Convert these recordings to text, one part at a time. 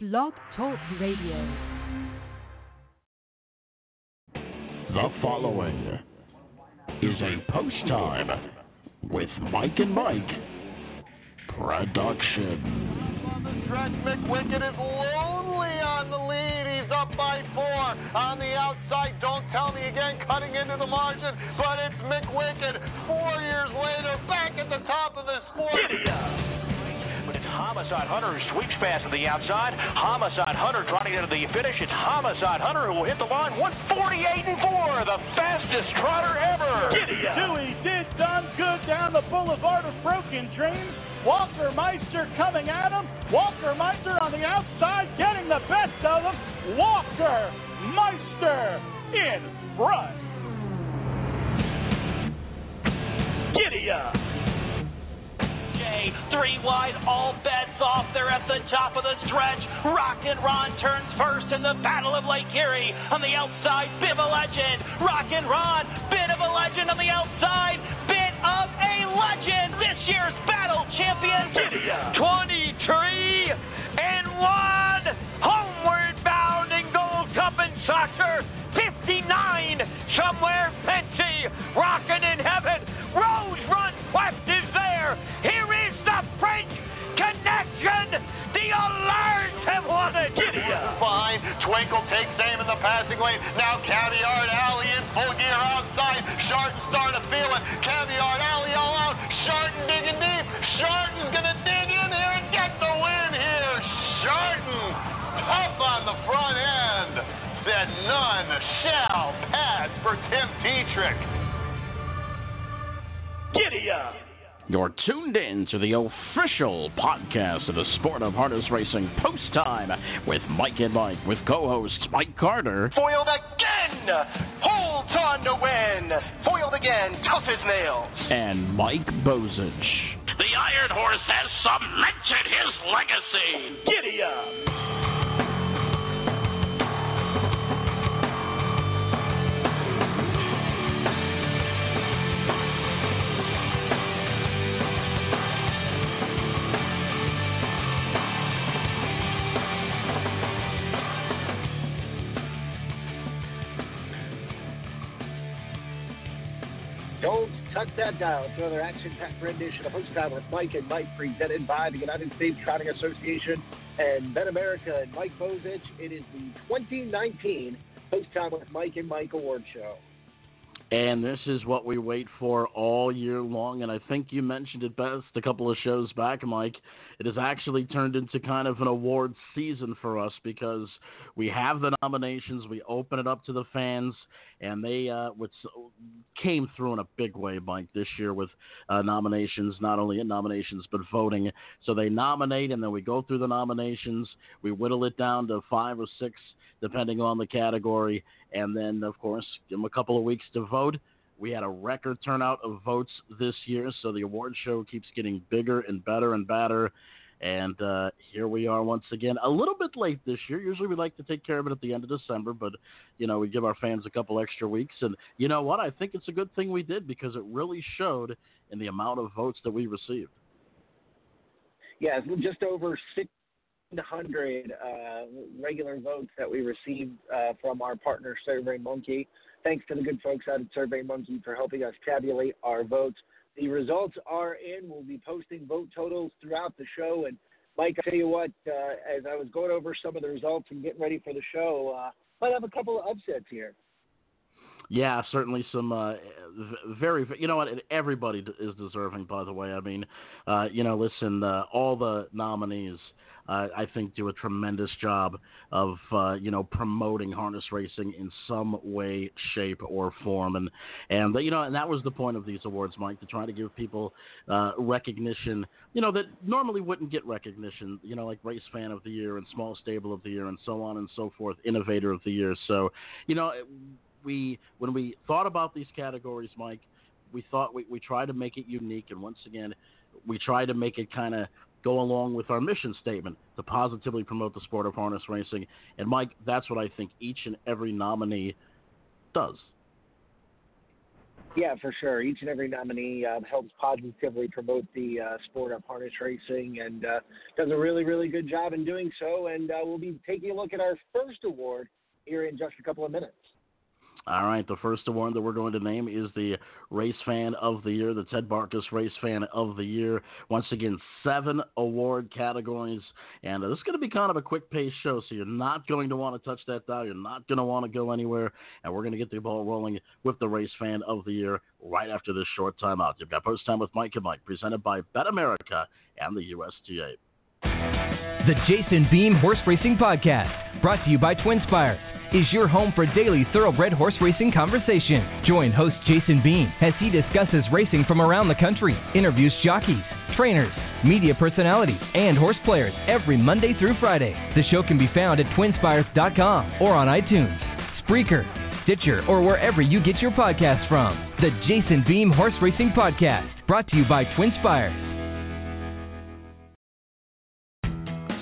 Blog Talk Radio. The following is a post time with Mike and Mike production. On the stretch, McWicked is lonely on the lead. He's up by four. On the outside, don't tell me again, cutting into the margin, but it's McWicked. Four years later, back at the top of the sport. But it's Homicide Hunter who sweeps past to the outside. Homicide Hunter trying to get to the finish. It's Homicide Hunter who will hit the line 148 and 4, the fastest trotter ever. Dewey did done good down the boulevard of broken dreams. Walker Meister coming at him. Walker Meister on the outside getting the best of him. Walker Meister in front. Giddy up. Jay, three wide, all bets off. They're at the top of the stretch. Rock and Ron turns first in the Battle of Lake Erie. On the outside, Bit of a legend. Rock and Ron, bit of a legend on the outside. Bit of a legend. This year's battle champions. 23 and 1. Homeward bound in Gold Cup and Soccer. 59. Somewhere Penty. Rocking in heaven. Rose Run Quest is there. Here is connection. The Alerts have won it. Fine. Twinkle takes aim in the passing lane. Now Caviar Alley in full gear outside. Shartin starting to feel it. Caviar Alley all out. Shartin digging deep. Shartin's gonna dig in here and get the win here. Shartin up on the front end. Said none shall pass for Tim Tetrick. Giddy up. You're tuned in to the official podcast of the sport of harness racing post time with Mike and Mike with co-hosts Mike Carter Foiled again. Holds on to win. Foiled again. Tough as nails. and Mike Bozich. The Iron Horse has cemented his legacy. Giddy up. Touch that dial. It's another action-packed rendition of Post Time with Mike and Mike, presented by the United States Trotting Association and Bet America and Mike Bozich. It is the 2019 Post Time with Mike and Mike Award Show. And this is what we wait for all year long. And I think you mentioned it best a couple of shows back, Mike. It has actually turned into kind of an award season for us because we have the nominations, we open it up to the fans, and they uh, which came through in a big way, Mike, this year with uh, nominations, not only in nominations, but voting. So they nominate, and then we go through the nominations. We whittle it down to five or six, depending on the category. And then, of course, give them a couple of weeks to vote. We had a record turnout of votes this year, so the award show keeps getting bigger and better and better. And uh, here we are once again, a little bit late this year. Usually we like to take care of it at the end of December, but you know we give our fans a couple extra weeks. And you know what? I think it's a good thing we did because it really showed in the amount of votes that we received. Yeah, just over 600 uh, regular votes that we received uh, from our partner Survey Monkey. Thanks to the good folks out at Survey Monkey for helping us tabulate our votes. The results are in. We'll be posting vote totals throughout the show. And Mike, I tell you what, uh, as I was going over some of the results and getting ready for the show, uh, might have a couple of upsets here. Yeah, certainly some uh, very. You know what? Everybody is deserving. By the way, I mean, uh, you know, listen, uh, all the nominees, uh, I think, do a tremendous job of uh, you know promoting harness racing in some way, shape, or form, and and you know, and that was the point of these awards, Mike, to try to give people uh, recognition, you know, that normally wouldn't get recognition. You know, like race fan of the year and small stable of the year and so on and so forth, innovator of the year. So, you know we when we thought about these categories, Mike, we thought we, we tried to make it unique, and once again, we tried to make it kind of go along with our mission statement to positively promote the sport of harness racing. And Mike, that's what I think each and every nominee does. Yeah, for sure. Each and every nominee uh, helps positively promote the uh, sport of harness racing and uh, does a really, really good job in doing so. And uh, we'll be taking a look at our first award here in just a couple of minutes. All right, the first award that we're going to name is the Race Fan of the Year, the Ted Barcus Race Fan of the Year. Once again, seven award categories, and uh, this is going to be kind of a quick pace show, so you're not going to want to touch that dial. You're not going to want to go anywhere, and we're going to get the ball rolling with the Race Fan of the Year right after this short timeout. You've got Post Time with Mike and Mike, presented by Bet America and the USTA. The Jason Beem Horse Racing Podcast, brought to you by Twin Spires is your home for daily thoroughbred horse racing conversation. Join host Jason Beem as he discusses racing from around the country, interviews jockeys, trainers, media personalities, and horse players every Monday through Friday. The show can be found at twinspires.com or on iTunes, Spreaker, Stitcher, or wherever you get your podcasts from. The Jason Beem Horse Racing Podcast, brought to you by Twin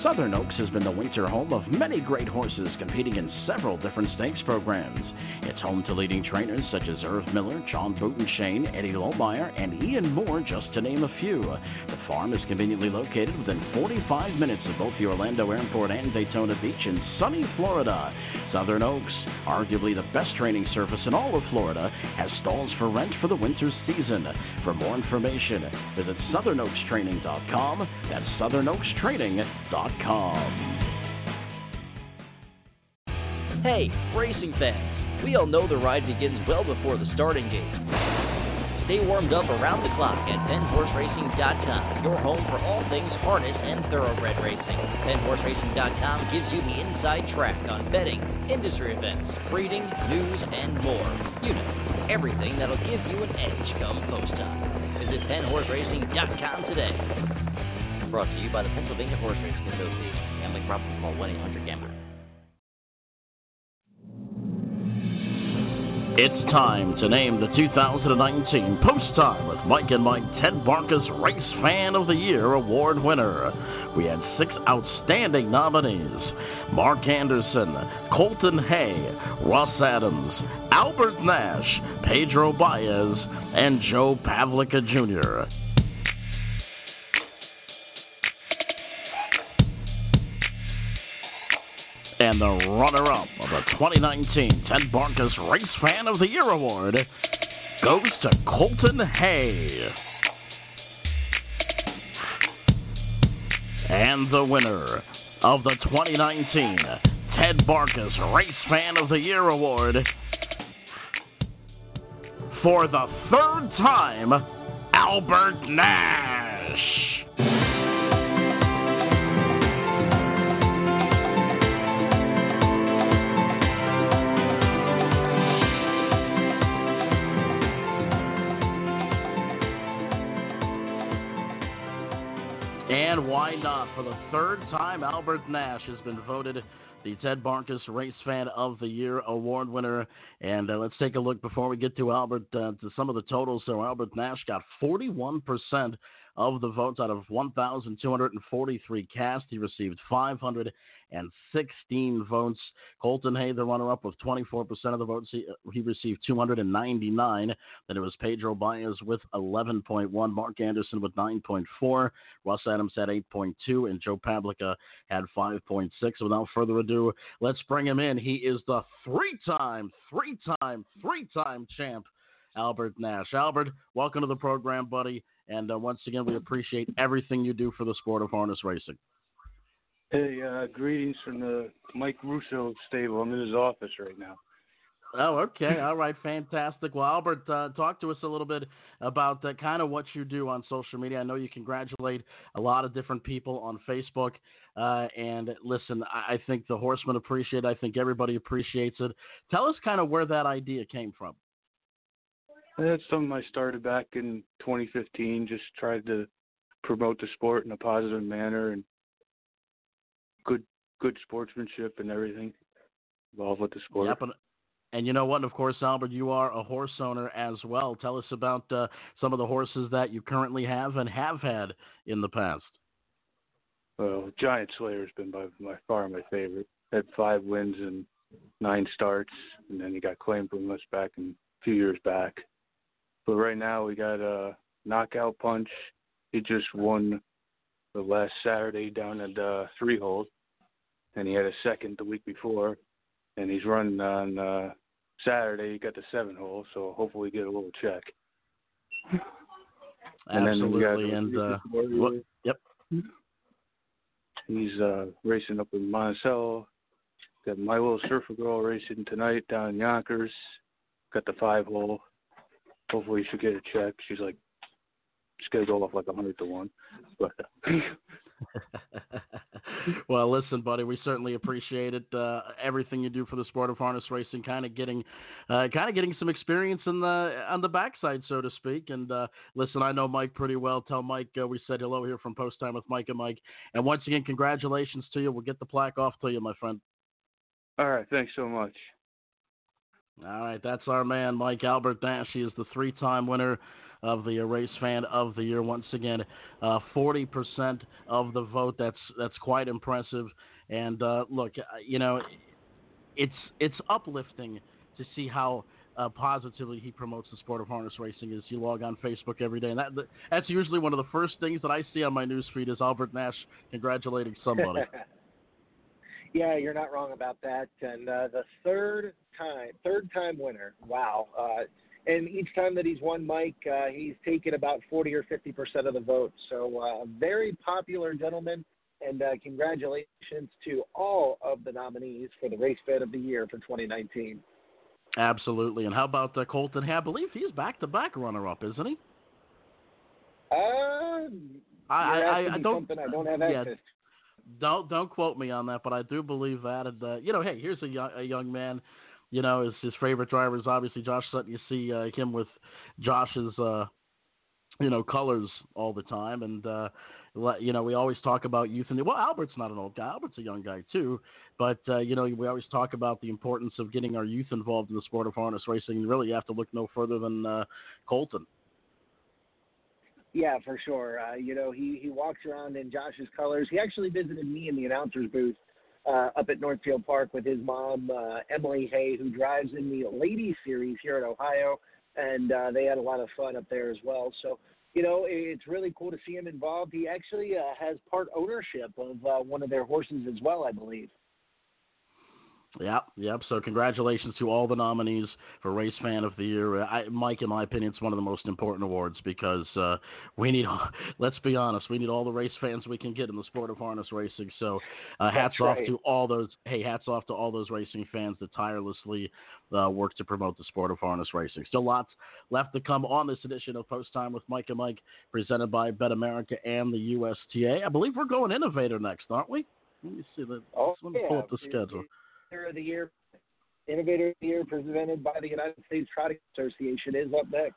Southern Oaks has been the winter home of many great horses competing in several different stakes programs. It's home to leading trainers such as Erv Miller, John Butenschoen, Eddie Lohmeyer, and Ian Moore, just to name a few. The farm is conveniently located within 45 minutes of both the Orlando Airport and Daytona Beach in sunny Florida. Southern Oaks, arguably the best training surface in all of Florida, has stalls for rent for the winter season. For more information, visit southernoakstraining.com. That's southernoakstraining.com. Hey, racing fans! We all know the ride begins well before the starting gate. Stay warmed up around the clock at PennHorseRacing.com, your home for all things harness and thoroughbred racing. PennHorseRacing.com gives you the inside track on betting, industry events, breeding, news, and more. You know, everything that'll give you an edge come post time. Visit PennHorseRacing.com today. Brought to you by the Pennsylvania Horse Racing Association. Gambling problem? Call 1-800-GAMBLER. It's time to name the 2019 Post Time with Mike and Mike Ted Barcus Race Fan of the Year award winner. We had six outstanding nominees Mark Anderson, Colton Hay, Ross Adams, Albert Nash, Pedro Baez, and Joe Pavlica Jr. And the runner up of the 2019 Ted Barcus Race Fan of the Year Award goes to Colton Hay. And the winner of the 2019 Ted Barcus Race Fan of the Year Award for the third time, Albert Nash. And why not? For the third time, Albert Nash has been voted the Ted Barcus Race Fan of the Year award winner. And uh, let's take a look before we get to Albert uh, to some of the totals. So Albert Nash got 41% of the votes out of 1,243 cast. He received 516 votes. Colton Hay, the runner up, with 24% of the votes. He, he received 299. Then it was Pedro Baez with 11.1, Mark Anderson with 9.4, Russ Adams had 8.2, and Joe Pavlica had 5.6. Without further ado, let's bring him in. He is the three time, three time, three time champ. Albert Nash. Albert, welcome to the program, buddy. And uh, once again, we appreciate everything you do for the sport of harness racing. Hey, uh, greetings from the Mike Russo stable. I'm in his office right now. Oh, okay. All right. Fantastic. Well, Albert, uh, talk to us a little bit about uh, kind of what you do on social media. I know you congratulate a lot of different people on Facebook. Uh, and listen, I, I think the horsemen appreciate it. I think everybody appreciates it. Tell us kind of where that idea came from. That's something I started back in 2015. Just tried to promote the sport in a positive manner and good good sportsmanship and everything involved with the sport. Yep, and, and you know what? Of course, Albert, you are a horse owner as well. Tell us about uh, some of the horses that you currently have and have had in the past. Well, Giant Slayer has been by, by far my favorite. Had five wins and nine starts, and then he got claimed from us back in, a few years back. But right now we got a knockout punch. He just won the last Saturday down at uh, Freehold, and he had a second the week before, and he's running on uh, Saturday. He got the seven hole, so hopefully get a little check. and Absolutely, then and we got uh, what, yep. He's uh, racing up in Monticello. Got my little surfer girl racing tonight down in Yonkers. Got the five hole. Hopefully she'll get a check. She's like, she's gonna go off like a hundred to one. But uh, well, listen, buddy, we certainly appreciate it. Uh, everything you do for the sport of harness racing, kind of getting, uh, kind of getting some experience in the on the backside, so to speak. And uh, listen, I know Mike pretty well. Tell Mike uh, we said hello here from Post Time with Mike and Mike. And once again, congratulations to you. We'll get the plaque off to you, my friend. all right, thanks so much. All right, that's our man, Mike Albert Nash. He is the three-time winner of the Race Fan of the Year. Once again, uh, forty percent of the vote. That's that's quite impressive. And uh, look, uh, you know, it's it's uplifting to see how uh, positively he promotes the sport of harness racing. As you log on Facebook every day, and that that's usually one of the first things that I see on my newsfeed is Albert Nash congratulating somebody. yeah, you're not wrong about that. And uh, the third time, third time winner. Wow. Uh, and each time that he's won, Mike, uh, he's taken about 40 or 50 percent of the vote. So uh, very popular gentleman. And uh, congratulations to all of the nominees for the Race Fan of the Year for 2019. Absolutely. And how about uh, Colton? Hay? I believe he's back to back runner up, isn't he? Uh, I, I, I don't. something I don't have yeah, access. Don't don't quote me on that, but I do believe that. And uh, you know, hey, here's a young, a young man. You know, his his favorite driver is obviously Josh Sutton. You see uh, him with Josh's, uh, you know, colors all the time, and uh, you know, we always talk about youth. And well, Albert's not an old guy. Albert's a young guy too. But uh, you know, we always talk about the importance of getting our youth involved in the sport of harness racing. And really, you have to look no further than uh, Colton. Yeah, for sure. Uh, you know, he he walks around in Josh's colors. He actually visited me in the announcer's booth uh, up at Northfield Park with his mom, uh, Emily Hay, who drives in the Ladies Series here in Ohio, and uh, they had a lot of fun up there as well. So, you know, it's really cool to see him involved. He actually uh, has part ownership of uh, one of their horses as well, I believe. Yep, yep. So congratulations to all the nominees for Race Fan of the Year. I, Mike, in my opinion, it's one of the most important awards because uh, we need. Let's be honest, we need all the race fans we can get in the sport of harness racing. So, uh, hats off to all those. Hey, hats off to all those racing fans that tirelessly uh, work to promote the sport of harness racing. Still lots left to come on this edition of Post Time with Mike and Mike, presented by Bet America and the USTA. I believe we're going Innovator next, aren't we? Let me see the. Oh, let me yeah. pull up the schedule. Innovator of the Year, Innovator of the Year, presented by the United States Trotting Association, is up next.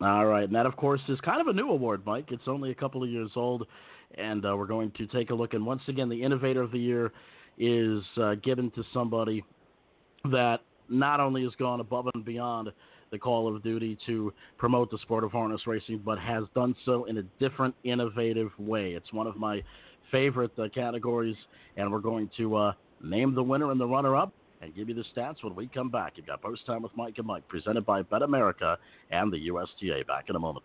All right, and that, of course, is kind of a new award, Mike. It's only a couple of years old, and uh, we're going to take a look. And once again, the Innovator of the Year is uh, given to somebody that not only has gone above and beyond the call of duty to promote the sport of harness racing, but has done so in a different, innovative way. It's one of my favorite uh, categories, and we're going to uh, name the winner and the runner up and give you the stats when we come back. You've got Post Time with Mike and Mike, presented by Bet America and the USTA. Back in a moment.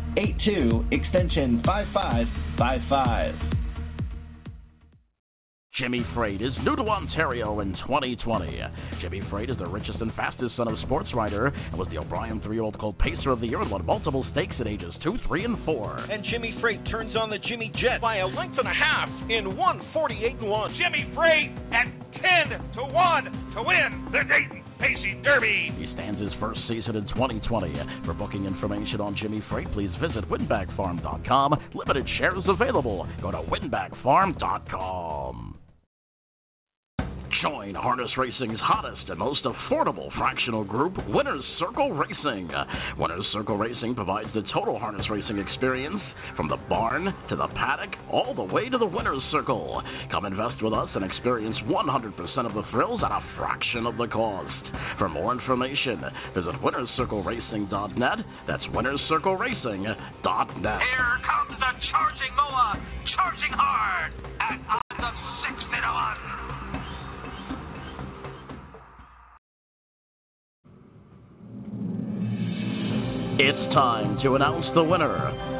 8782 extension 5555. Jimmy Freight is new to Ontario in 2020. Jimmy Freight is the richest and fastest son of sports writer and was the O'Brien three-year-old called Pacer of the Year and won multiple stakes at ages 2, 3, and 4. And Jimmy Freight turns on the Jimmy Jet by a length and a half in 148 and 1. Jimmy Freight at 10 to 1 to win the Dayton Pacing Derby. He stands his first season in 2020. For booking information on Jimmy Freight, please visit winbakfarm.com. Limited shares available. Go to winbakfarm.com. Join Harness Racing's hottest and most affordable fractional group, Winners Circle Racing. Winners Circle Racing provides the total harness racing experience from the barn to the paddock all the way to the Winners Circle. Come invest with us and experience 100% of the thrills at a fraction of the cost. For more information, visit winnerscircleracing.net. That's winnerscircleracing.net. Here comes the charging Moa, charging hard at odds of six to one. It's time to announce the winner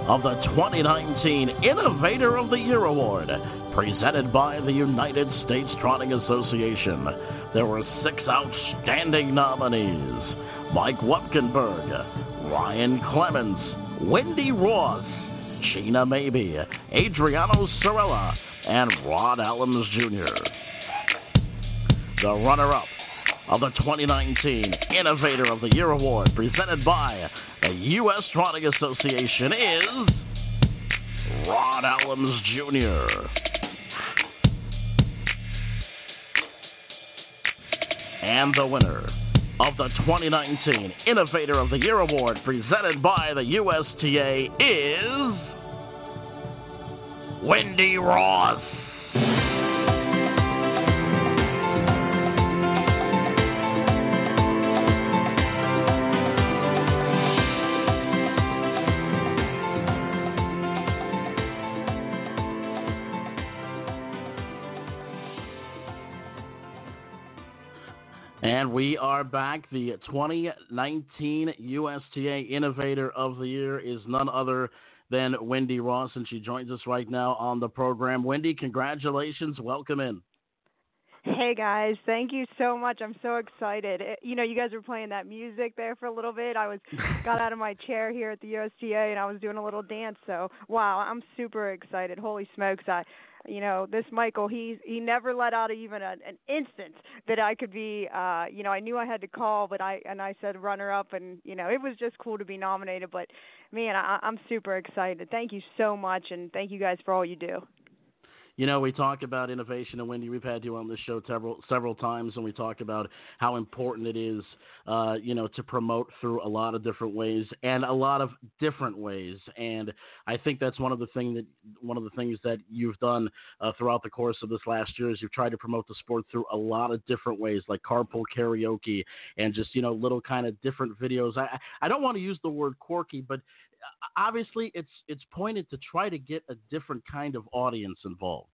of the 2019 Innovator of the Year Award, presented by the United States Trotting Association. There were six outstanding nominees Mike Wupkenberg, Ryan Clements, Wendy Ross, Gina Maybe, Adriano Sorella, and Rod Allums Jr. The runner up of the 2019 Innovator of the Year Award, presented by the U.S. Trotting Association, is Rod Allums Jr. And the winner of the 2019 Innovator of the Year Award, presented by the USTA, is Wendy Ross. And we are back. The 2019 USTA Innovator of the Year is none other than Wendy Ross, and she joins us right now on the program. Wendy, congratulations. Welcome in. Hey guys, thank you so much. I'm so excited. It, you know, you guys were playing that music there for a little bit. I was got out of my chair here at the USTA and I was doing a little dance. So, wow, I'm super excited. Holy smokes. I you know this michael he's he never let out even a, an instance that i could be uh you know i knew i had to call but i and i said runner up and you know it was just cool to be nominated but man i i'm super excited. Thank you so much and thank you guys for all you do you know, we talk about innovation, and Wendy, we've had you on this show several several times, and we talk about how important it is, uh, you know, to promote through a lot of different ways and a lot of different ways. And I think that's one of the thing that one of the things that you've done uh, throughout the course of this last year is you've tried to promote the sport through a lot of different ways, like carpool karaoke and just you know little kind of different videos. I I don't want to use the word quirky, but obviously it's it's pointed to try to get a different kind of audience involved.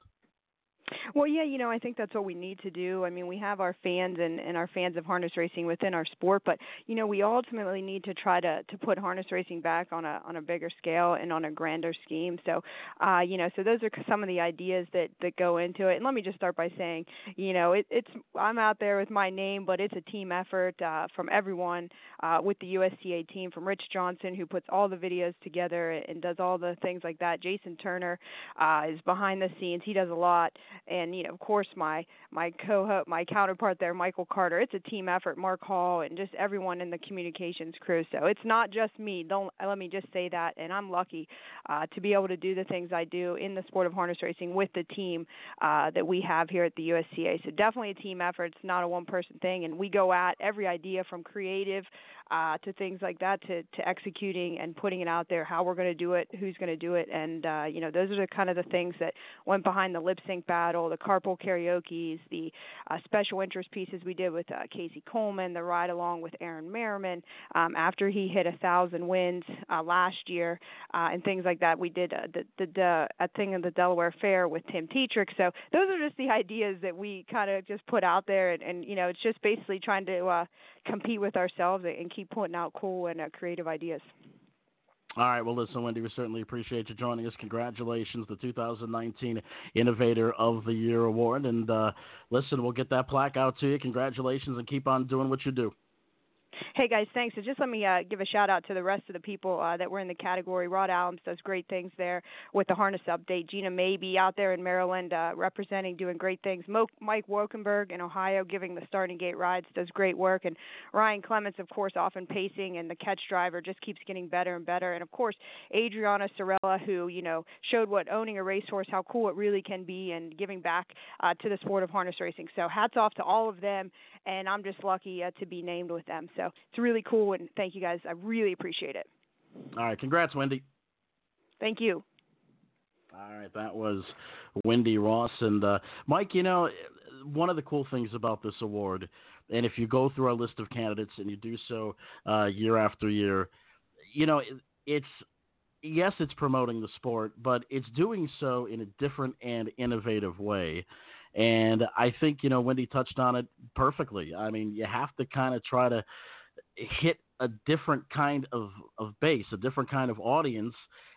Well, yeah, you know, I think that's what we need to do. I mean, we have our fans and, and our fans of harness racing within our sport, but you know, we ultimately need to try to to put harness racing back on a on a bigger scale and on a grander scheme. So, uh, you know, so those are some of the ideas that that go into it. And let me just start by saying, you know, it, it's I'm out there with my name, but it's a team effort uh, from everyone uh, with the USTA team, from Rich Johnson who puts all the videos together and does all the things like that. Jason Turner uh, is behind the scenes; he does a lot and you know of course my my co my counterpart there michael carter it's a team effort mark hall and just everyone in the communications crew. So it's not just me. Don't let me just say that and i'm lucky uh, to be able to do the things i do in the sport of harness racing with the team uh, that we have here at the USTA so definitely a team effort. It's not a one person thing and we go at every idea from creative uh, to things like that, to, to executing and putting it out there, how we're going to do it, who's going to do it, and uh, you know those are the kind of the things that went behind the lip sync battle, the carpool karaoke's, the uh, special interest pieces we did with uh, Casey Coleman, the ride along with Aaron Merriman um, after he hit a thousand wins uh, last year, uh, and things like that. We did uh, the the, the a thing in the Delaware Fair with Tim Tetrick. So those are just the ideas that we kind of just put out there, and, and you know it's just basically trying to uh, compete with ourselves and keep putting out cool and uh, creative ideas. All right. Well, listen, Wendy, we certainly appreciate you joining us. Congratulations, the 2019 Innovator of the Year award. And uh, listen, we'll get that plaque out to you. Congratulations, and keep on doing what you do. Hey guys, thanks. So just let me uh, give a shout out to the rest of the people uh, that were in the category. Rod Allums does great things there with the harness update. Gina Maybe out there in Maryland uh, representing, doing great things. Mo- Mike Wokenberg in Ohio giving the starting gate rides does great work, and Ryan Clements, of course, often pacing and the catch driver just keeps getting better and better. And of course, Adriana Sorella, who you know showed what owning a racehorse, how cool it really can be, and giving back uh, to the sport of harness racing. So hats off to all of them, and I'm just lucky uh, to be named with them. So it's really cool, and thank you guys. I really appreciate it. All right, congrats, Wendy. Thank you. All right, that was Wendy Ross and uh, Mike. You know, one of the cool things about this award, and if you go through our list of candidates and you do so uh, year after year, you know, it, it's yes, it's promoting the sport, but it's doing so in a different and innovative way. And I think, you know, Wendy touched on it perfectly. I mean, you have to kind of try to hit a different kind of, of base, a different kind of audience.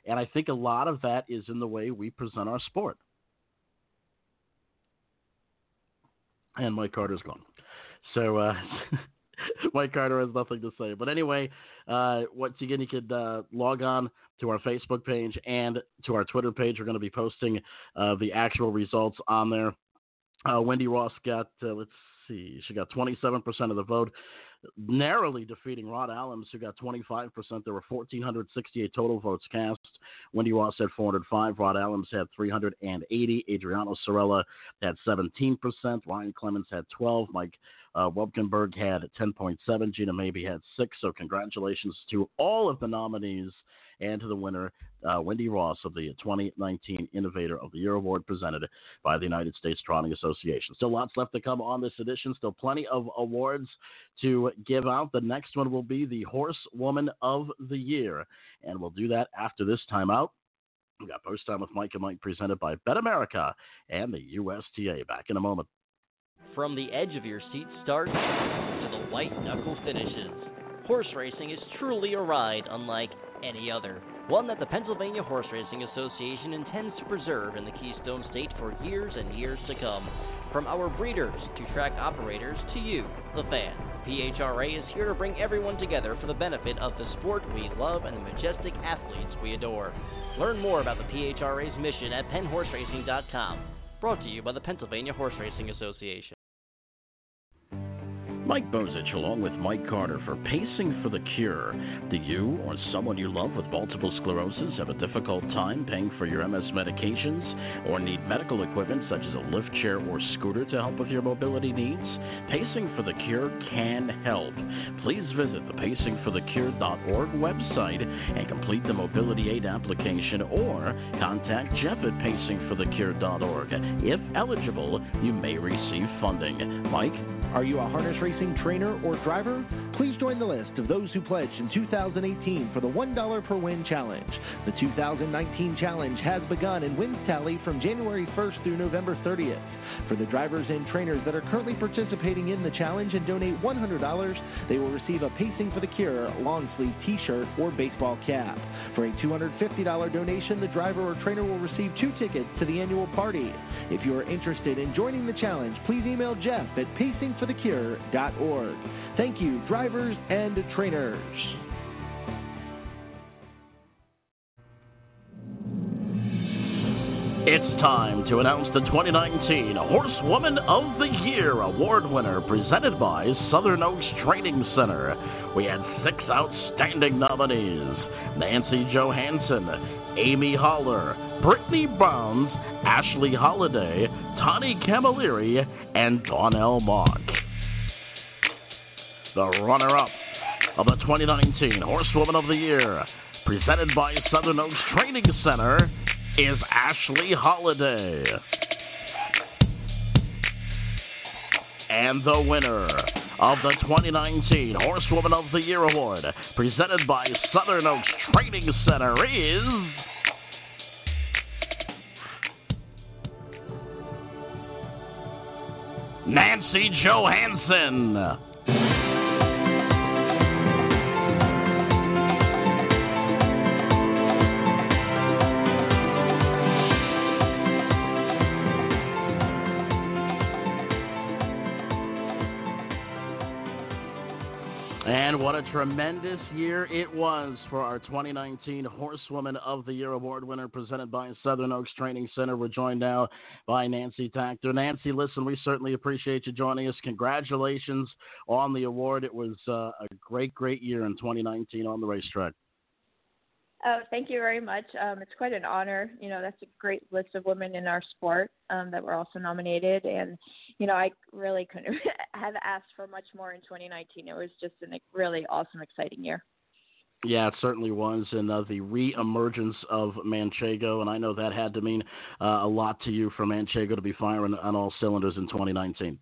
And I think a lot of that is in the way we present our sport. And Mike Carter's gone. So, uh, Mike Carter has nothing to say. But anyway, uh, once again, you could uh, log on to our Facebook page and to our Twitter page. We're going to be posting uh, the actual results on there. Uh, Wendy Ross got, uh, let's see, she got 27% of the vote, narrowly defeating Rod Allums, who got 25%. There were 1,468 total votes cast. Wendy Ross had 405. Rod Allums had 380. Adriano Sorella had 17%. Ryan Clements had 12. Mike uh, Wobkenberg had 10.7. Gina Maybe had 6. So congratulations to all of the nominees and to the winner, uh, Wendy Ross of the 2019 Innovator of the Year Award presented by the United States Trotting Association. Still lots left to come on this edition. Still plenty of awards to give out. The next one will be the Horsewoman of the Year, and we'll do that after this time out. We got post time with Mike and Mike presented by Bet America and the USTA. Back in a moment. From the edge of your seat starts to the white knuckle finishes. Horse racing is truly a ride unlike any other. One that the Pennsylvania Horse Racing Association intends to preserve in the Keystone State for years and years to come. From our breeders to track operators to you, the fan, PHRA is here to bring everyone together for the benefit of the sport we love and the majestic athletes we adore. Learn more about the PHRA's mission at PennHorseRacing.com. Brought to you by the Pennsylvania Horse Racing Association. Mike Bozich along with Mike Carter for Pacing for the Cure. Do you or someone you love with multiple sclerosis have a difficult time paying for your MS medications or need medical equipment such as a lift chair or scooter to help with your mobility needs? Pacing for the Cure can help. Please visit the pacingforthecure.org website and complete the mobility aid application or contact Jeff at pacingforthecure.org. If eligible, you may receive funding. Mike? Are you a harness racing trainer or driver? Please join the list of those who pledged in 2018 for the $1 per win challenge. The 2019 challenge has begun and wins tally from January 1st through November 30th. For the drivers and trainers that are currently participating in the challenge and donate $100, they will receive a Pacing for the Cure long sleeve t shirt or baseball cap. For a $250 donation, the driver or trainer will receive two tickets to the annual party. If you are interested in joining the challenge, please email Jeff at pacingforthecure.org. Thank you, drivers and trainers. It's time to announce the 2019 Horsewoman of the Year award winner presented by Southern Oaks Training Center. We had six outstanding nominees Nancy Johansson, Amy Holler, Brittany Browns, Ashley Holiday, Tani Camilleri, and Donnell Mock. The runner up of the 2019 Horsewoman of the Year, presented by Southern Oaks Training Center, is Ashley Holiday. And the winner of the 2019 Horsewoman of the Year Award, presented by Southern Oaks Training Center, is. Nancy Johansson. What a tremendous year it was for our 2019 Horsewoman of the Year award winner presented by Southern Oaks Training Center. We're joined now by Nancy Takter. Nancy, listen, we certainly appreciate you joining us. Congratulations on the award. It was uh, a great, great year in 2019 on the racetrack. Oh, thank you very much. Um, it's quite an honor. You know, that's a great list of women in our sport um, that were also nominated, and you know, I really couldn't have asked for much more in 2019. It was just a really awesome, exciting year. Yeah, it certainly was, and uh, the re-emergence of Manchego, and I know that had to mean uh, a lot to you for Manchego to be firing on all cylinders in 2019.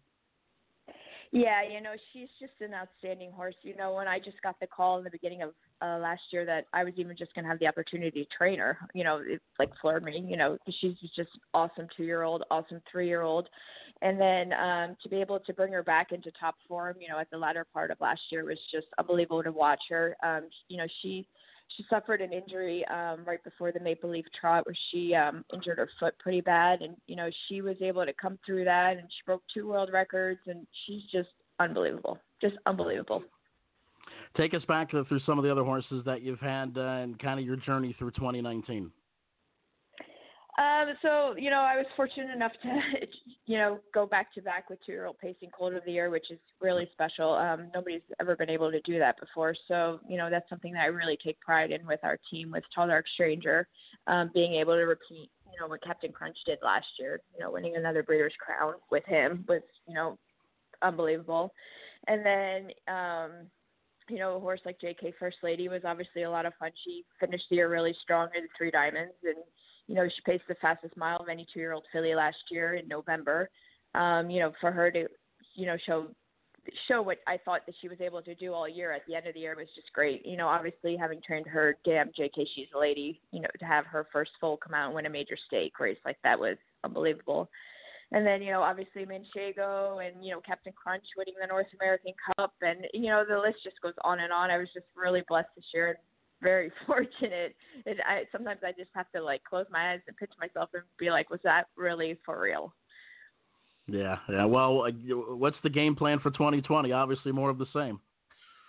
Yeah, you know, she's just an outstanding horse. You know, when I just got the call in the beginning of uh, last year that I was even just going to have the opportunity to train her, you know, it like floored me. You know, she's just awesome two year old, awesome three year old. And then um, to be able to bring her back into top form, you know, at the latter part of last year was just unbelievable to watch her. Um, you know, she she suffered an injury um, right before the Maple Leaf Trot where she um, injured her foot pretty bad, and you know she was able to come through that, and she broke two world records, and she's just unbelievable, just unbelievable. Take us back through some of the other horses that you've had uh, and kind of your journey through 2019. Um, so you know, I was fortunate enough to, you know, go back to back with two-year-old pacing colt of the year, which is really special. Um, nobody's ever been able to do that before, so you know that's something that I really take pride in with our team, with Tall Dark Stranger, um, being able to repeat, you know, what Captain Crunch did last year. You know, winning another Breeders' Crown with him was, you know, unbelievable. And then, um, you know, a horse like JK First Lady was obviously a lot of fun. She finished the year really strong in Three Diamonds and you know, she paced the fastest mile of any two year old filly last year in November. Um, you know, for her to, you know, show show what I thought that she was able to do all year at the end of the year was just great. You know, obviously having trained her dam JK Shesalady, you know, to have her first full come out and win a major stake race like that was unbelievable. And then, you know, obviously Manchego and, you know, Captain Crunch winning the North American Cup and, you know, the list just goes on and on. I was just really blessed this year and very fortunate. It, I sometimes I just have to like close my eyes and pitch myself and be like, was that really for real? Yeah, yeah. Well, uh, what's the game plan for 2020? Obviously, more of the same.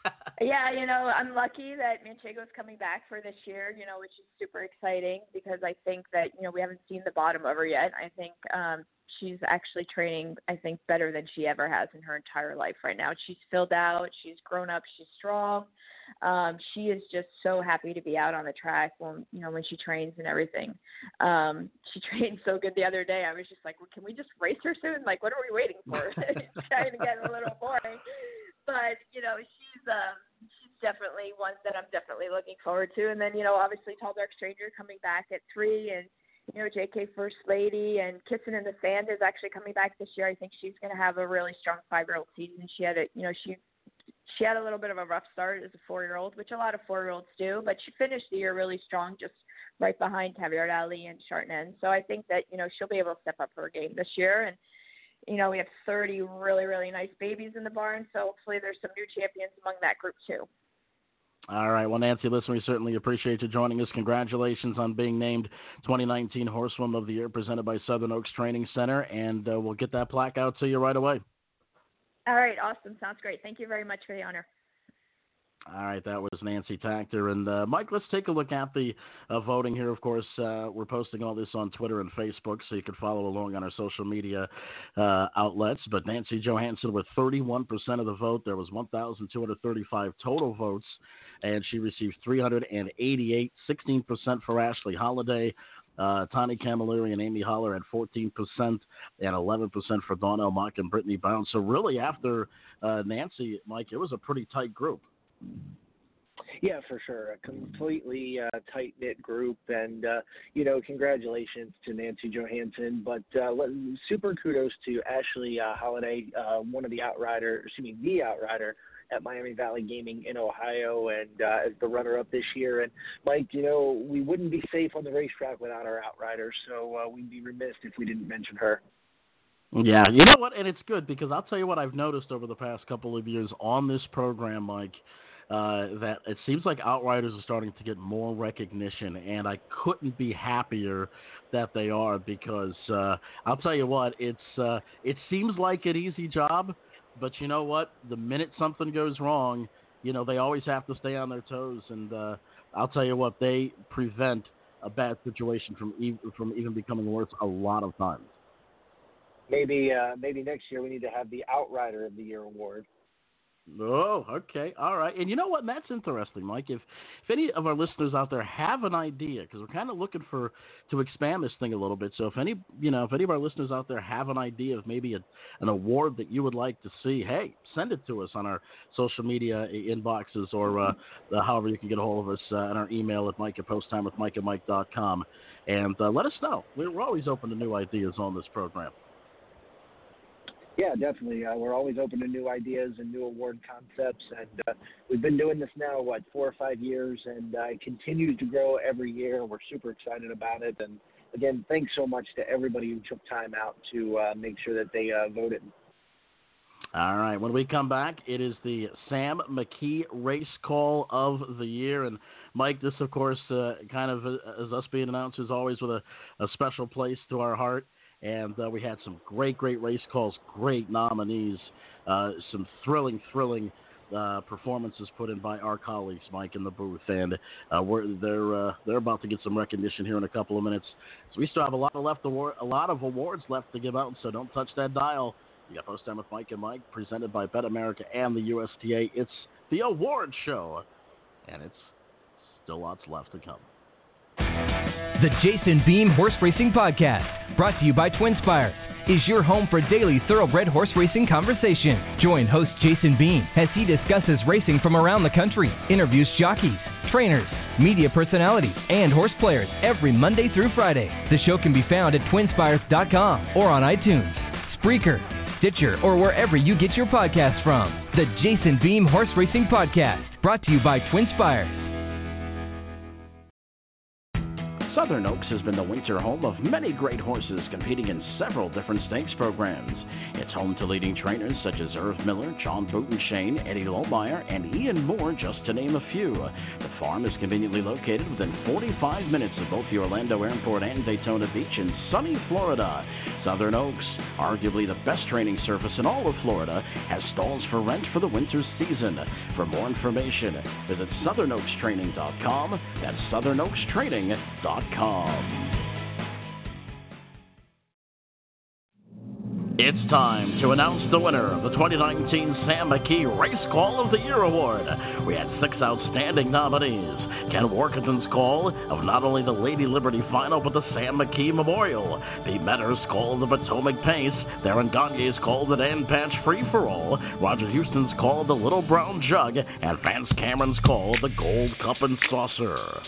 yeah, you know, I'm lucky that Manchego's coming back for this year, you know, which is super exciting because I think that, you know, we haven't seen the bottom of her yet. I think um she's actually training, I think, better than she ever has in her entire life right now. She's filled out, she's grown up, she's strong um, she is just so happy to be out on the track when you know when she trains and everything. Um, she trained so good the other day. I was just like, well, can we just race her soon? Like, what are we waiting for? it's trying to get a little boring, but you know, she's um, she's definitely one that I'm definitely looking forward to. And then you know, obviously, Tall Dark Stranger coming back at three and you know, JK First Lady and Kissing in the Sand is actually coming back this year. I think she's going to have a really strong five-year-old season. She had a, you know, she she had a little bit of a rough start as a four year old, which a lot of four year olds do, but she finished the year really strong, just right behind Caviar Ali and Shartnan. So I think that, you know, she'll be able to step up her game this year. And, you know, we have 30 really, really nice babies in the barn. So hopefully there's some new champions among that group too. All right. Well, Nancy, listen, we certainly appreciate you joining us. Congratulations on being named 2019 Horsewoman of the Year presented by Southern Oaks Training Center. And uh, we'll get that plaque out to you right away. All right, awesome. Sounds great. Thank you very much for the honor. All right, that was Nancy Takter. And uh, Mike, let's take a look at the uh, voting here. Of course, uh, we're posting all this on Twitter and Facebook, so you can follow along on our social media uh, outlets. But Nancy Johansson with 31% of the vote. There was 1,235 total votes, and she received 388, 16% for Ashley Holiday, uh, Tani Camilleri and Amy Holler at 14% and 11% for Donnell Mock and Brittany Brown. So really, after uh, Nancy, Mike, it was a pretty tight group. Yeah, for sure. A completely uh, tight knit group, and uh, you know, congratulations to Nancy Johansson. But uh, super kudos to Ashley uh, Holiday, uh, one of the outrider, excuse me, the outrider at Miami Valley Gaming in Ohio and uh, as the runner-up this year. And Mike, you know, we wouldn't be safe on the racetrack without our outrider, so uh, we'd be remiss if we didn't mention her. Yeah, you know what, and it's good because I'll tell you what I've noticed over the past couple of years on this program, Mike. Uh, that it seems like outriders are starting to get more recognition, and I couldn't be happier that they are because uh, I'll tell you what, it's uh, it seems like an easy job, but you know what? The minute something goes wrong, you know they always have to stay on their toes, and uh, I'll tell you what, they prevent a bad situation from even, from even becoming worse a lot of times. Maybe uh, maybe next year we need to have the Outrider of the Year award. Oh, okay, all right. And you know what? That's interesting, Mike. If if any of our listeners out there have an idea, because we're kind of looking for to expand this thing a little bit. So if any you know if any of our listeners out there have an idea of maybe a, an award that you would like to see, hey, send it to us on our social media inboxes or uh, however you can get a hold of us uh, on our email at Mike at posttime with Mike at Mike.com. And uh, let us know. We're always open to new ideas on this program. Yeah, definitely. Uh, we're always open to new ideas and new award concepts, and uh, we've been doing this now what four or five years, and uh, it continues to grow every year. We're super excited about it, and again, thanks so much to everybody who took time out to uh, make sure that they uh, voted. All right. When we come back, it is the Sam McKee Race Call of the Year. And Mike, this, of course, uh, kind of as us being announcers, always with a, a special place to our heart and uh, we had some great, great race calls, great nominees, uh, some thrilling, thrilling uh, performances put in by our colleagues, Mike, in the booth, and uh, they're uh, they're about to get some recognition here in a couple of minutes. So we still have a lot of left award, a lot of awards left to give out. So don't touch that dial. You got Post Time with Mike and Mike, presented by Bet America and the USTA. It's the award show, and it's still lots left to come. The Jason Beem Horse Racing Podcast, brought to you by Twinspires, is your home for daily thoroughbred horse racing conversation. Join host Jason Beem as he discusses racing from around the country, interviews jockeys, trainers, media personalities, and horse players every Monday through Friday. The show can be found at twinspires.com or on iTunes, Spreaker, Stitcher, or wherever you get your podcasts from. The Jason Beem Horse Racing Podcast, brought to you by Twinspires. Southern Oaks has been the winter home of many great horses competing in several different stakes programs. It's home to leading trainers such as Erv Miller, John Butenschoen, Eddie Lohmeyer, and Ian Moore, just to name a few. The farm is conveniently located within 45 minutes of both the Orlando Airport and Daytona Beach in sunny Florida. Southern Oaks, arguably the best training surface in all of Florida, has stalls for rent for the winter season. For more information, visit southernoakstraining.com. That's southernoakstraining.com. It's time to announce the winner of the 2019 Sam McKee Race Call of the Year Award. We had six outstanding nominees. Ken Warkentin's call of not only the Lady Liberty Final, but the Sam McKee Memorial. Pete Metter's call of the Potomac Pace. Darren Gagne's call of the Dan Patch Free For All. Roger Huston's call of the Little Brown Jug. And Vance Cameron's call of the Gold Cup and Saucer.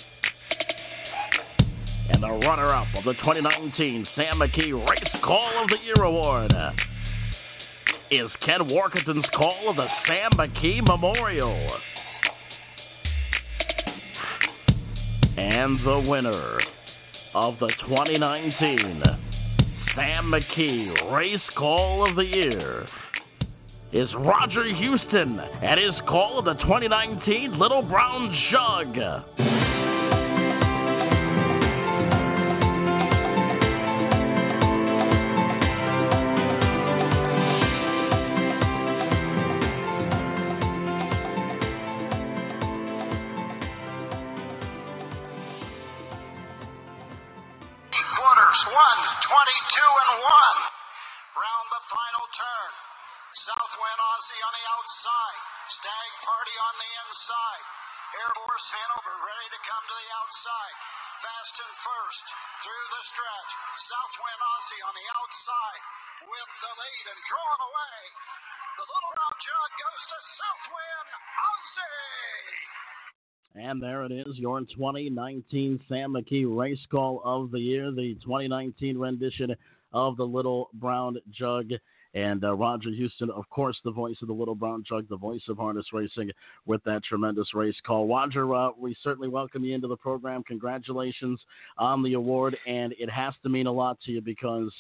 And the runner up of the 2019 Sam McKee Race Call of the Year Award is Ken Warkentin's call of the Sam McKee Memorial. And the winner of the 2019 Sam McKee Race Call of the Year is Roger Huston at his call of the 2019 Little Brown Jug. 2019 Sam McKee Race Call of the Year, the 2019 rendition of the Little Brown Jug. And uh, Roger Huston, of course, the voice of the Little Brown Jug, the voice of harness racing, with that tremendous race call. Roger, uh, we certainly welcome you into the program. Congratulations on the award, and it has to mean a lot to you because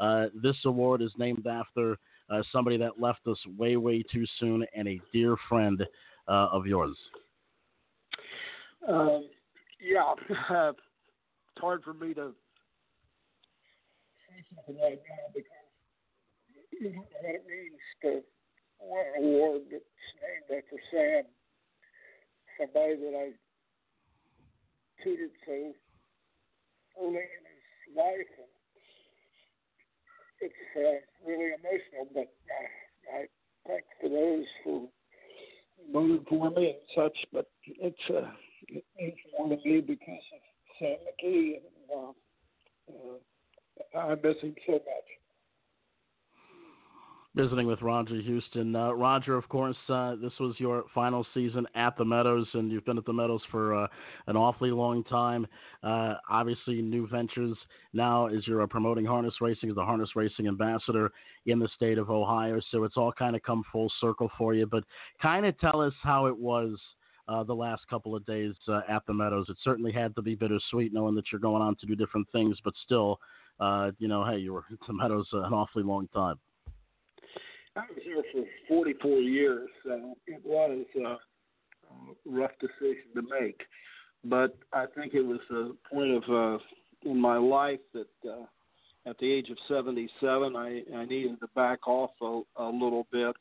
uh, this award is named after uh, somebody that left us way, way too soon, and a dear friend uh, of yours. Um, yeah, it's hard for me to say something right now because you know what it means to win an award that's named after Sam. somebody that I tutored so early in his life, and it's uh, really emotional. But uh, I thank for those who voted for me and such. But it's uh, me because of McKee, and uh, uh, I miss him so much visiting with Roger Huston. Uh, Roger, of course, uh, this was your final season at the Meadows, and you've been at the Meadows for uh, an awfully long time. Uh, obviously, new ventures now as you're promoting harness racing as the harness racing ambassador in the state of Ohio. So it's all kind of come full circle for you. But kind of tell us how it was. Uh, the last couple of days uh, at the Meadows, it certainly had to be bittersweet knowing that you're going on to do different things, but still, you know, hey, you were at the Meadows an awfully long time. I was there for 44 years, so it was a rough decision to make. But I think it was a point of uh, in my life that uh, at the age of 77, I, I needed to back off a, a little bit.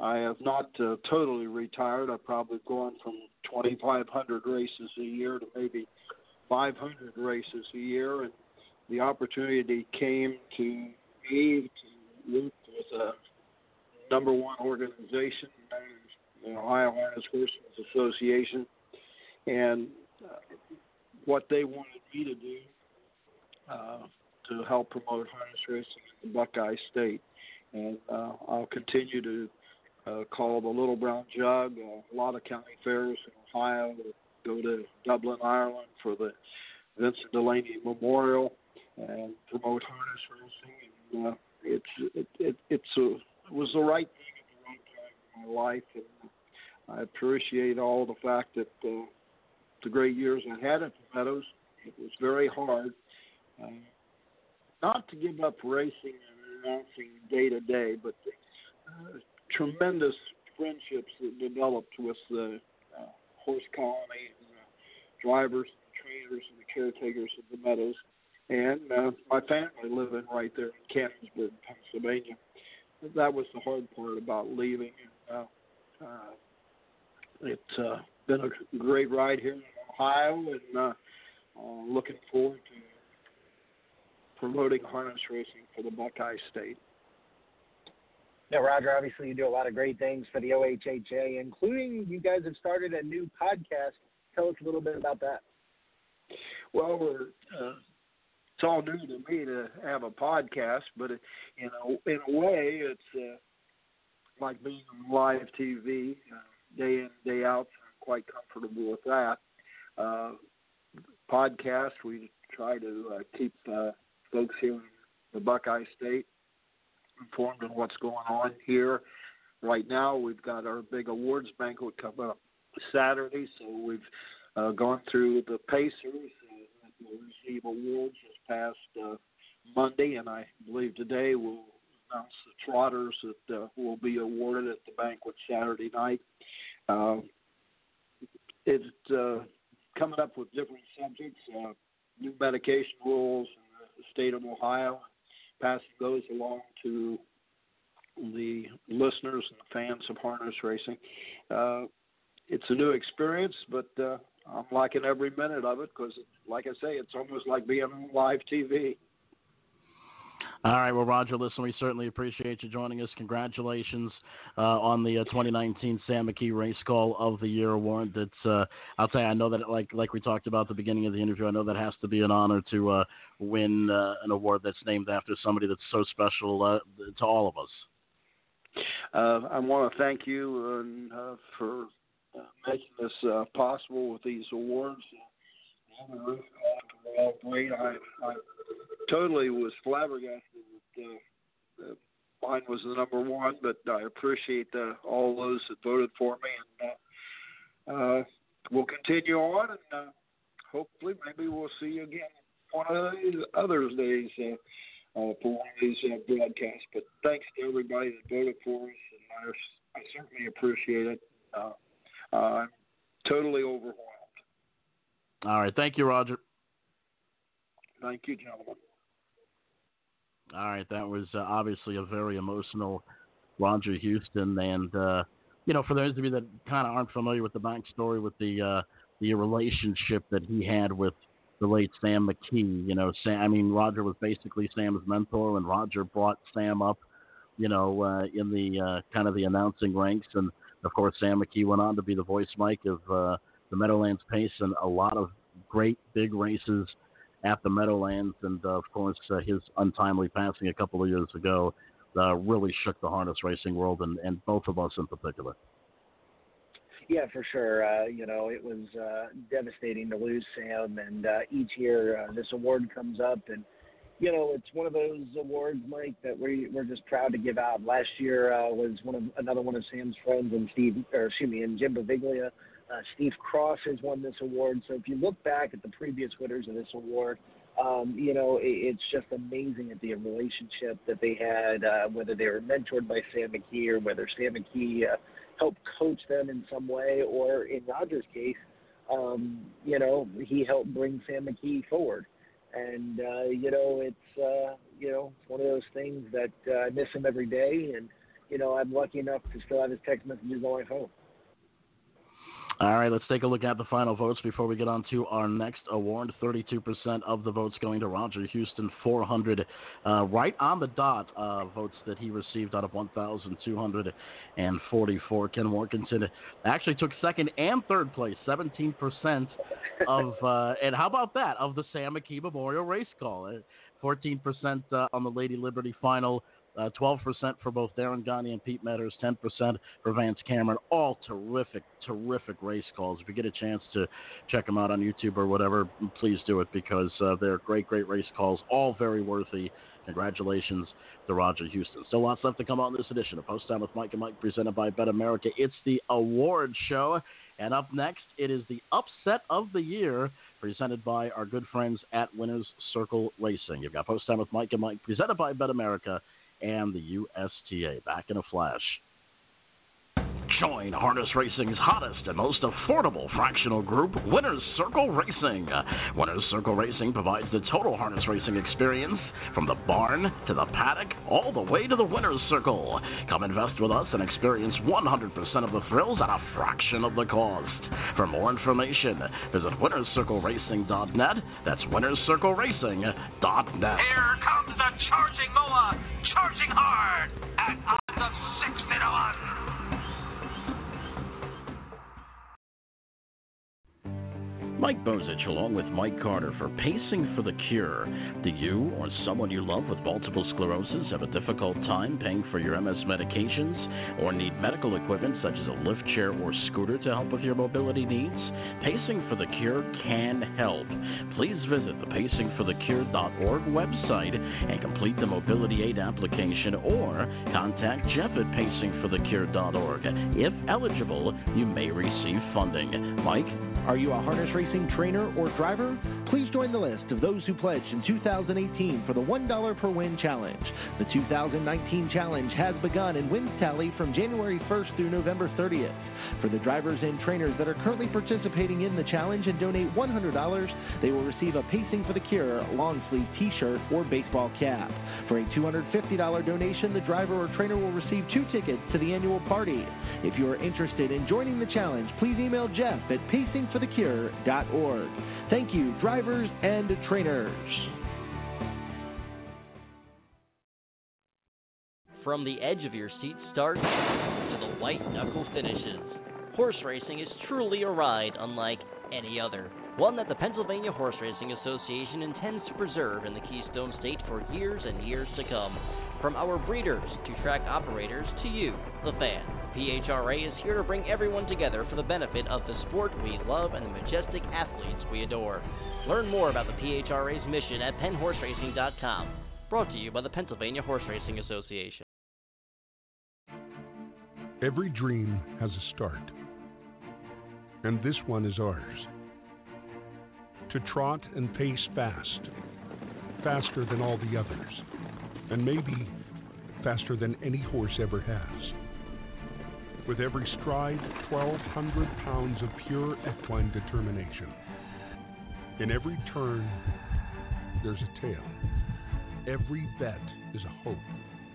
I have not uh, totally retired. I've probably gone from 2,500 races a year to maybe 500 races a year, and the opportunity came to me to work with a number one organization, the Ohio Harness Horsemen's Association, and uh, what they wanted me to do uh, to help promote harness racing in the Buckeye State. And uh, I'll continue to uh, call the Little Brown Jug, uh, a lot of county fairs in Ohio, go to Dublin, Ireland for the Vincent Delaney Memorial and promote harness racing. And, uh, it's it, it, it's a it was the right thing at the right time in my life, and I appreciate all the fact that uh, the great years I had at the Meadows. It was very hard uh, not to give up racing and announcing day to day, but uh, tremendous friendships that developed with the uh, horse colony and the drivers, and the trainers, and the caretakers of the Meadows, and uh, my family living right there in Canonsburg, Pennsylvania that was the hard part about leaving. And, uh, uh, it's uh, been a great ride here in Ohio, and uh, uh, looking forward to promoting harness racing for the Buckeye State. Now, Roger, obviously you do a lot of great things for the OHHA, including you guys have started a new podcast. Tell us a little bit about that. Well, uh, it's all new to me to have a podcast, but it, you know, in a way, it's uh, like being on live TV uh, day in day out. So I'm quite comfortable with that. Uh, podcast, we try to uh, keep uh, folks here in the Buckeye State informed on what's going on here. Right now, we've got our big awards banquet coming up Saturday, so we've uh, gone through the Pacers that will receive awards this past uh, Monday, and I believe today we'll announce the trotters that uh, will be awarded at the banquet Saturday night. Uh, it's uh, coming up with different subjects, uh, new medication rules in the state of Ohio, passing those along to the listeners and fans of harness racing. Uh, it's a new experience, but uh, I'm liking every minute of it because, like I say, it's almost like being on live TV. All right, well, Roger, listen, we certainly appreciate you joining us. Congratulations uh, on the uh, 2019 Sam McKee Race Call of the Year award. That's, uh, I'll tell you, I know that, like like we talked about at the beginning of the interview, I know that has to be an honor to uh, win uh, an award that's named after somebody that's so special uh, to all of us. I want to thank you for uh, making this possible with these awards. And the roof were all great. I, I totally was flabbergasted that uh, mine was the number one, but I appreciate uh, all those that voted for me, and uh, uh, we'll continue on, and uh, hopefully maybe we'll see you again one of these other days uh, uh, for one of these uh, broadcasts. But thanks to everybody that voted for us, and I, I certainly appreciate it. Uh, uh, totally overwhelmed. All right. Thank you, Roger. Thank you, gentlemen. All right. That was uh, obviously a very emotional Roger Huston. And uh, you know, for those of you that kind of aren't familiar with the backstory with the uh, the relationship that he had with the late Sam McKee, you know, Sam, I mean, Roger was basically Sam's mentor, and Roger brought Sam up, you know, uh, in the uh, kind of the announcing ranks, and of course, Sam McKee went on to be the voice mic of uh, the Meadowlands Pace and a lot of great big races at the Meadowlands, and uh, of course, uh, his untimely passing a couple of years ago uh, really shook the harness racing world, and, and both of us in particular. Yeah, for sure. Uh, you know, it was uh, devastating to lose Sam, and uh, each year uh, this award comes up, and you know, it's one of those awards, Mike, that we we're just proud to give out. Last year uh, was one of another one of Sam's friends, and Steve, or excuse me, and Jim Baviglia. Uh, Steve Cross has won this award. So if you look back at the previous winners of this award, um, you know, it, it's just amazing at the relationship that they had, uh, whether they were mentored by Sam McKee or whether Sam McKee uh, helped coach them in some way, or in Roger's case, um, you know, he helped bring Sam McKee forward. And uh, you know, it's uh, you know, it's one of those things that uh, I miss him every day, and you know, I'm lucky enough to still have his text messages on my phone. All right, let's take a look at the final votes before we get on to our next award. 32% of the votes going to Roger Huston, 400 uh, right on the dot uh, votes that he received out of 1,244. Ken Warkentin actually took second and third place, 17% of, uh, and how about that, of the Sam McKee Memorial Race Call. 14% uh, on the Lady Liberty final, uh, 12% for both Darren Gagne and Pete Metters, 10% for Vance Cameron. All terrific, terrific race calls. If you get a chance to check them out on YouTube or whatever, please do it because uh, they're great, great race calls. All very worthy. Congratulations to Roger Huston. Still lots left to come on this edition of Post Time with Mike and Mike presented by Bet America. It's the award show. And up next, it is the upset of the year presented by our good friends at Winners Circle Racing. You've got Post Time with Mike and Mike presented by Bet America and the USTA. Back in a flash. Join Harness Racing's hottest and most affordable fractional group, Winners Circle Racing. Winners Circle Racing provides the total harness racing experience from the barn to the paddock, all the way to the Winners Circle. Come invest with us and experience 100% of the thrills at a fraction of the cost. For more information, visit winnerscircleracing.net. That's winnerscircleracing.net. Here comes the charging Moa, charging hard at odds of 60 to 1. Mike Bozich, along with Mike Carter, for Pacing for the Cure. Do you or someone you love with multiple sclerosis have a difficult time paying for your MS medications or need medical equipment such as a lift chair or scooter to help with your mobility needs? Pacing for the Cure can help. Please visit the pacingforthecure.org website and complete the mobility aid application or contact Jeff at pacingforthecure.org. If eligible, you may receive funding. Mike? Are you a harness racing trainer or driver? Please join the list of those who pledged in 2018 for the $1 per win challenge. The 2019 challenge has begun and wins tally from January 1st through November 30th. For the drivers and trainers that are currently participating in the challenge and donate $100, they will receive a Pacing for the Cure long sleeve t shirt or baseball cap. For a $250 donation, the driver or trainer will receive two tickets to the annual party. If you are interested in joining the challenge, please email Jeff at pacingforthecure.org. Thank you, drivers and trainers. From the edge of your seat starts to the white knuckle finishes. Horse racing is truly a ride unlike any other. One that the Pennsylvania Horse Racing Association intends to preserve in the Keystone State for years and years to come. From our breeders to track operators to you, the fan, PHRA is here to bring everyone together for the benefit of the sport we love and the majestic athletes we adore. Learn more about the PHRA's mission at PennHorseRacing.com. Brought to you by the Pennsylvania Horse Racing Association. Every dream has a start, and this one is ours. To trot and pace fast, faster than all the others, and maybe faster than any horse ever has. With every stride, 1,200 pounds of pure equine determination. In every turn, there's a tale. Every bet is a hope.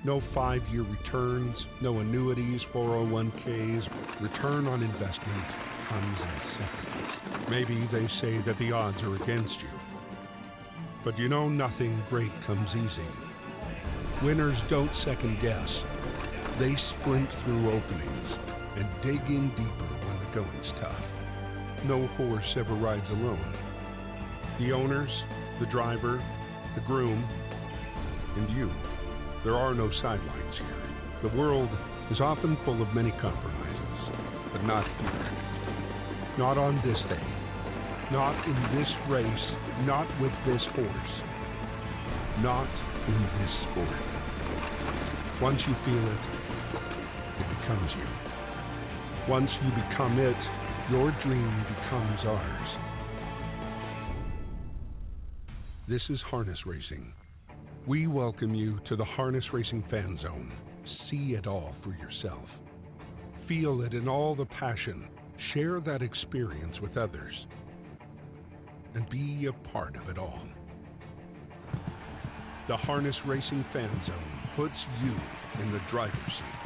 No five year returns, no annuities, 401ks. Return on investment comes in seconds. Maybe they say that the odds are against you. But you know, nothing great comes easy. Winners don't second guess, they sprint through openings and dig in deeper when the going's tough. No horse ever rides alone. The owners, the driver, the groom, and you. There are no sidelines here. The world is often full of many compromises, but not here. Not on this day. Not in this race. Not with this horse. Not in this sport. Once you feel it, it becomes you. Once you become it, your dream becomes ours. This is harness racing. We welcome you to the Harness Racing Fan Zone. See it all for yourself. Feel it in all the passion. Share that experience with others. And be a part of it all. The Harness Racing Fan Zone puts you in the driver's seat.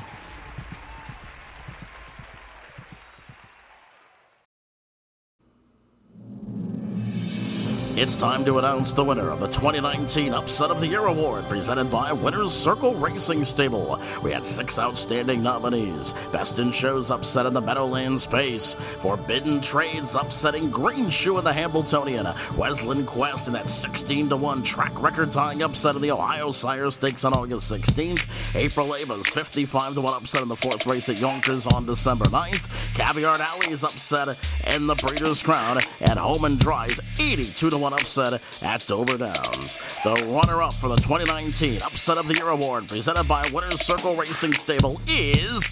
It's time to announce the winner of the 2019 Upset of the Year Award presented by Winners Circle Racing Stable. We had six outstanding nominees. Best in Shows upset in the Meadowlands Pace. Forbidden Trades upsetting Green Shoe in the Hambletonian. Wesleyan Quest in that 16 to 1 track record tying upset in the Ohio Sire Stakes on August 16th. April Ava's 55 to 1 upset in the fourth race at Yonkers on December 9th. Caviar Alley's upset in the Breeders' Crown. And Home and Drive 82 to 1 upset at Dover Downs. The runner up for the 2019 Upset of the Year Award presented by Winners Circle Racing Stable is.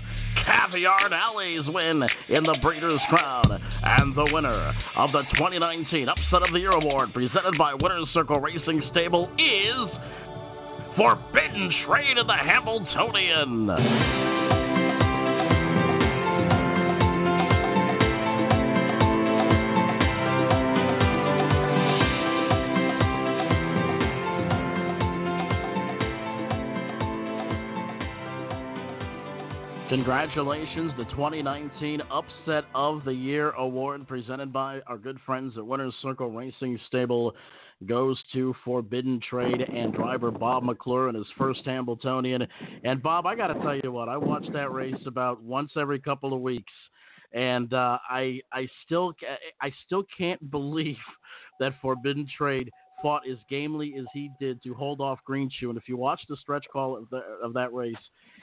Caviar Alley's win in the Breeders' Crown. And the winner of the 2019 Upset of the Year Award presented by Winners Circle Racing Stable is. Forbidden Trade in the Hambletonian. Congratulations, the 2019 Upset of the Year award presented by our good friends at Winners Circle Racing Stable goes to Forbidden Trade and driver Bob McClure and his first Hambletonian. And Bob, I got to tell you what, I watch that race about once every couple of weeks, and uh, I I still I still can't believe that Forbidden Trade fought as gamely as he did to hold off Green Shoe. And if you watch the stretch call of, the, of that race,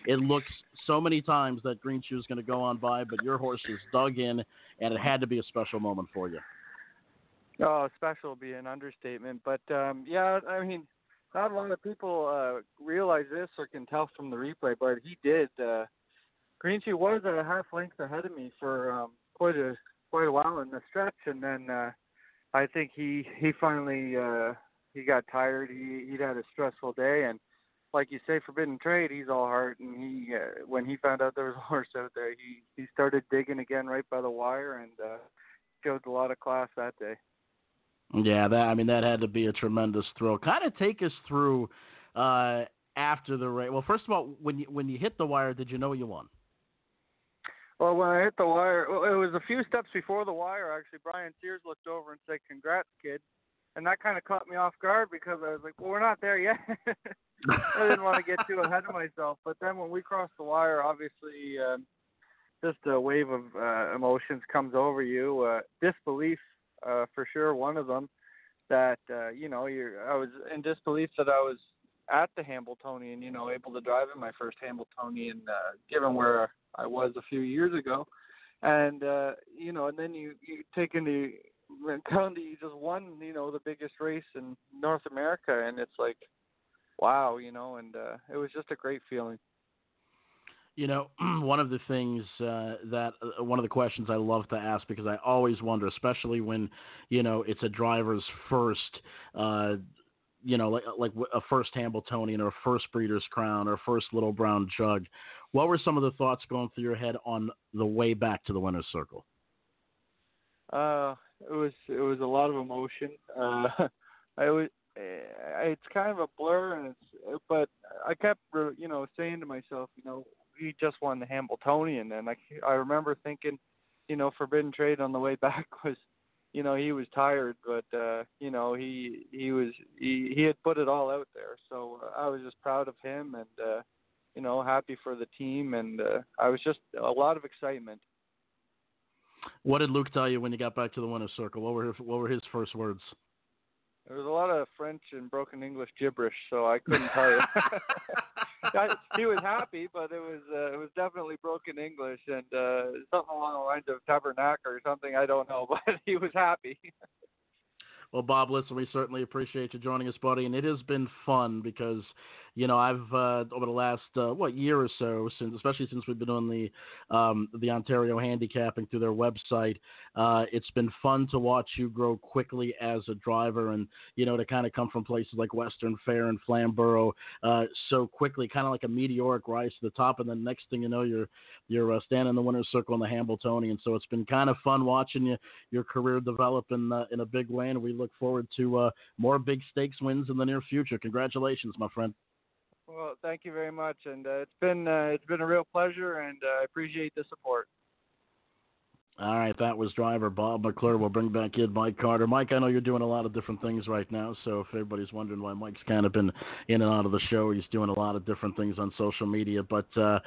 it looks so many times that Green Shoe is going to go on by, but your horse is dug in, and it had to be a special moment for you. Oh, special would be an understatement. But um, yeah, I mean, not a lot of people uh, realize this or can tell from the replay, but he did. Uh, Green Shoe was a half length ahead of me for um, quite a quite a while in the stretch, and then uh, I think he he finally uh he got tired. He he'd had a stressful day, and like you say, Forbidden Trade, he's all heart. And he uh, when he found out there was a horse out there, he he started digging again right by the wire, and uh showed a lot of class that day. Yeah, that I mean that had to be a tremendous thrill. Kind of take us through uh after the race. Well, first of all, when you when you hit the wire, did you know you won? Well, when I hit the wire, it was a few steps before the wire. Actually, Brian Sears looked over and said, "Congrats, kid," and that kind of caught me off guard because I was like, "Well, we're not there yet." I didn't want to get too ahead of myself. But then when we crossed the wire, obviously, um, just a wave of uh, emotions comes over you. Uh, disbelief, uh, for sure, one of them. That uh, you know, you're. I was in disbelief that I was at the Hambletonian, you know, able to drive in my first Hambletonian, uh, given where I was a few years ago. And uh, you know, and then you you take into account that you just won, you know, the biggest race in North America, and it's like, wow, you know, and uh, it was just a great feeling. You know, one of the things uh, that uh, one of the questions I love to ask because I always wonder, especially when you know it's a driver's first uh, you know, like like a first Hambletonian or a first Breeders' Crown or first Little Brown Jug. What were some of the thoughts going through your head on the way back to the winner's circle? Uh, it was it was a lot of emotion. Uh, I was eh, it's kind of a blur, and it's. But I kept, you know, saying to myself, you know, he just won the Hambletonian, and I I remember thinking, you know, Forbidden Trade on the way back was, you know, he was tired, but uh, you know, he he was he he had put it all out there. So uh, I was just proud of him, and uh, you know, happy for the team, and uh, I was just a lot of excitement. What did Luke tell you when you got back to the winner's circle? What were what were his first words? There was a lot of French and broken English gibberish, so I couldn't tell you. he was happy, but it was uh, it was definitely broken English and uh, something along the lines of tabernacle or something. I don't know, but he was happy. well, Bob, listen, we certainly appreciate you joining us, buddy, and it has been fun because you know, I've uh, over the last uh, what year or so, since especially since we've been doing the um, the Ontario handicapping through their website, uh, it's been fun to watch you grow quickly as a driver, and you know, to kind of come from places like Western Fair and Flamborough uh, so quickly, kind of like a meteoric rise to the top, and then next thing you know, you're you're uh, standing in the winner's circle in the Hambletonian. So it's been kind of fun watching you your career develop in uh, in a big way, and we look forward to more big stakes wins in the near future. Congratulations, my friend. Well, thank you very much, and uh, it's been uh, it's been a real pleasure, and uh, I appreciate the support. All right, that was driver Bob McClure. We'll bring back in Mike Carter. Mike, I know you're doing a lot of different things right now, so if everybody's wondering why Mike's kind of been in and out of the show, he's doing a lot of different things on social media. But uh,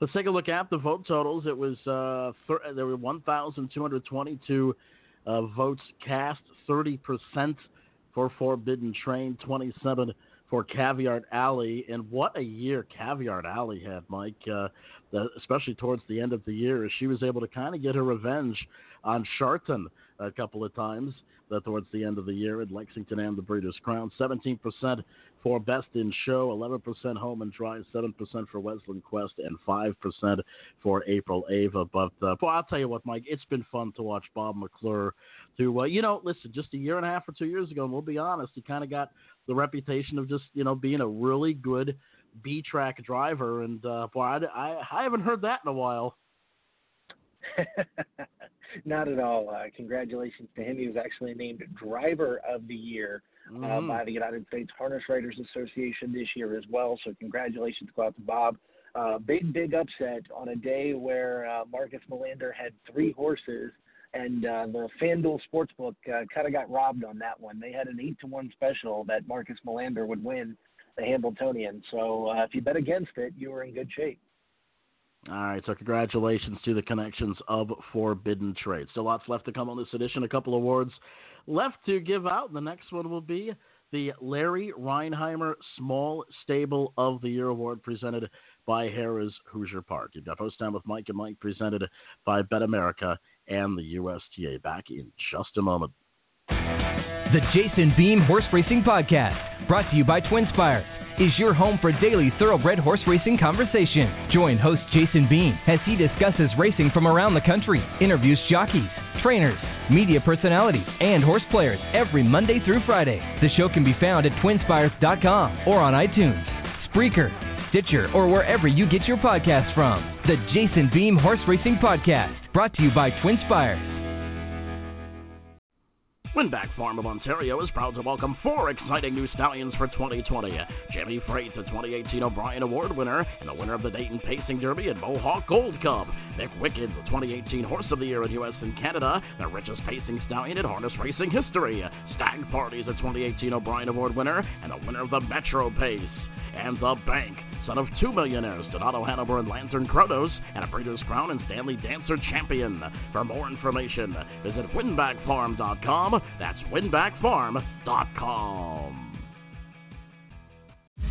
let's take a look at the vote totals. It was uh, there were 1,222 uh, votes cast, 30 percent for Forbidden Trade, 27 for Caviar Alley. And what a year Caviar Alley had, Mike, uh, the, especially towards the end of the year, she was able to kind of get her revenge on Shartin a couple of times uh, towards the end of the year at Lexington and the Breeders' Crown. 17% for Best in Show, 11% Home and Dry, 7% for Westland Quest, and 5% for April Ava. But uh, boy, I'll tell you what, Mike, it's been fun to watch Bob McClure. To uh, you know, listen, just a year and a half or two years ago, and we'll be honest, he kind of got the reputation of just you know being a really good B track driver, and uh, boy, I, I, I haven't heard that in a while. Not at all. Uh, congratulations to him. He was actually named Driver of the Year uh, mm-hmm. by the United States Harness Writers Association this year as well. So congratulations go out to Bob. Uh, big, big upset on a day where uh, Marcus Melander had three horses and uh, the FanDuel Sportsbook uh, kind of got robbed on that one. They had an eight to one special that Marcus Melander would win the Hambletonian. So uh, if you bet against it, you were in good shape. All right, so congratulations to the connections of Forbidden Trade. Still lots left to come on this edition. A couple awards left to give out. The next one will be the Larry Rheinheimer Small Stable of the Year Award presented by Harrah's Hoosier Park. You've got Post Time with Mike and Mike presented by Bet America and the USTA. Back in just a moment. The Jason Beem Horse Racing Podcast, brought to you by Twinspires, is your home for daily thoroughbred horse racing conversation. Join host Jason Beem as he discusses racing from around the country, interviews jockeys, trainers, media personalities, and horse players every Monday through Friday. The show can be found at twinspires.com or on iTunes, Spreaker, Stitcher, or wherever you get your podcasts from. The Jason Beem Horse Racing Podcast, brought to you by Twinspires. Winbak Farm of Ontario is proud to welcome four exciting new stallions for 2020. Jimmy Freight, the 2018 O'Brien Award winner and the winner of the Dayton Pacing Derby and Mohawk Gold Cup. Nick Wicked, the 2018 Horse of the Year in U.S. and Canada, the richest pacing stallion in harness racing history. Stag Party, the 2018 O'Brien Award winner and the winner of the Metro Pace. And the Bank, son of two millionaires, Donato Hanover and Lantern Kronos, and a Breeders' Crown and Stanley Dancer champion. For more information, visit winbakfarm.com. That's winbakfarm.com.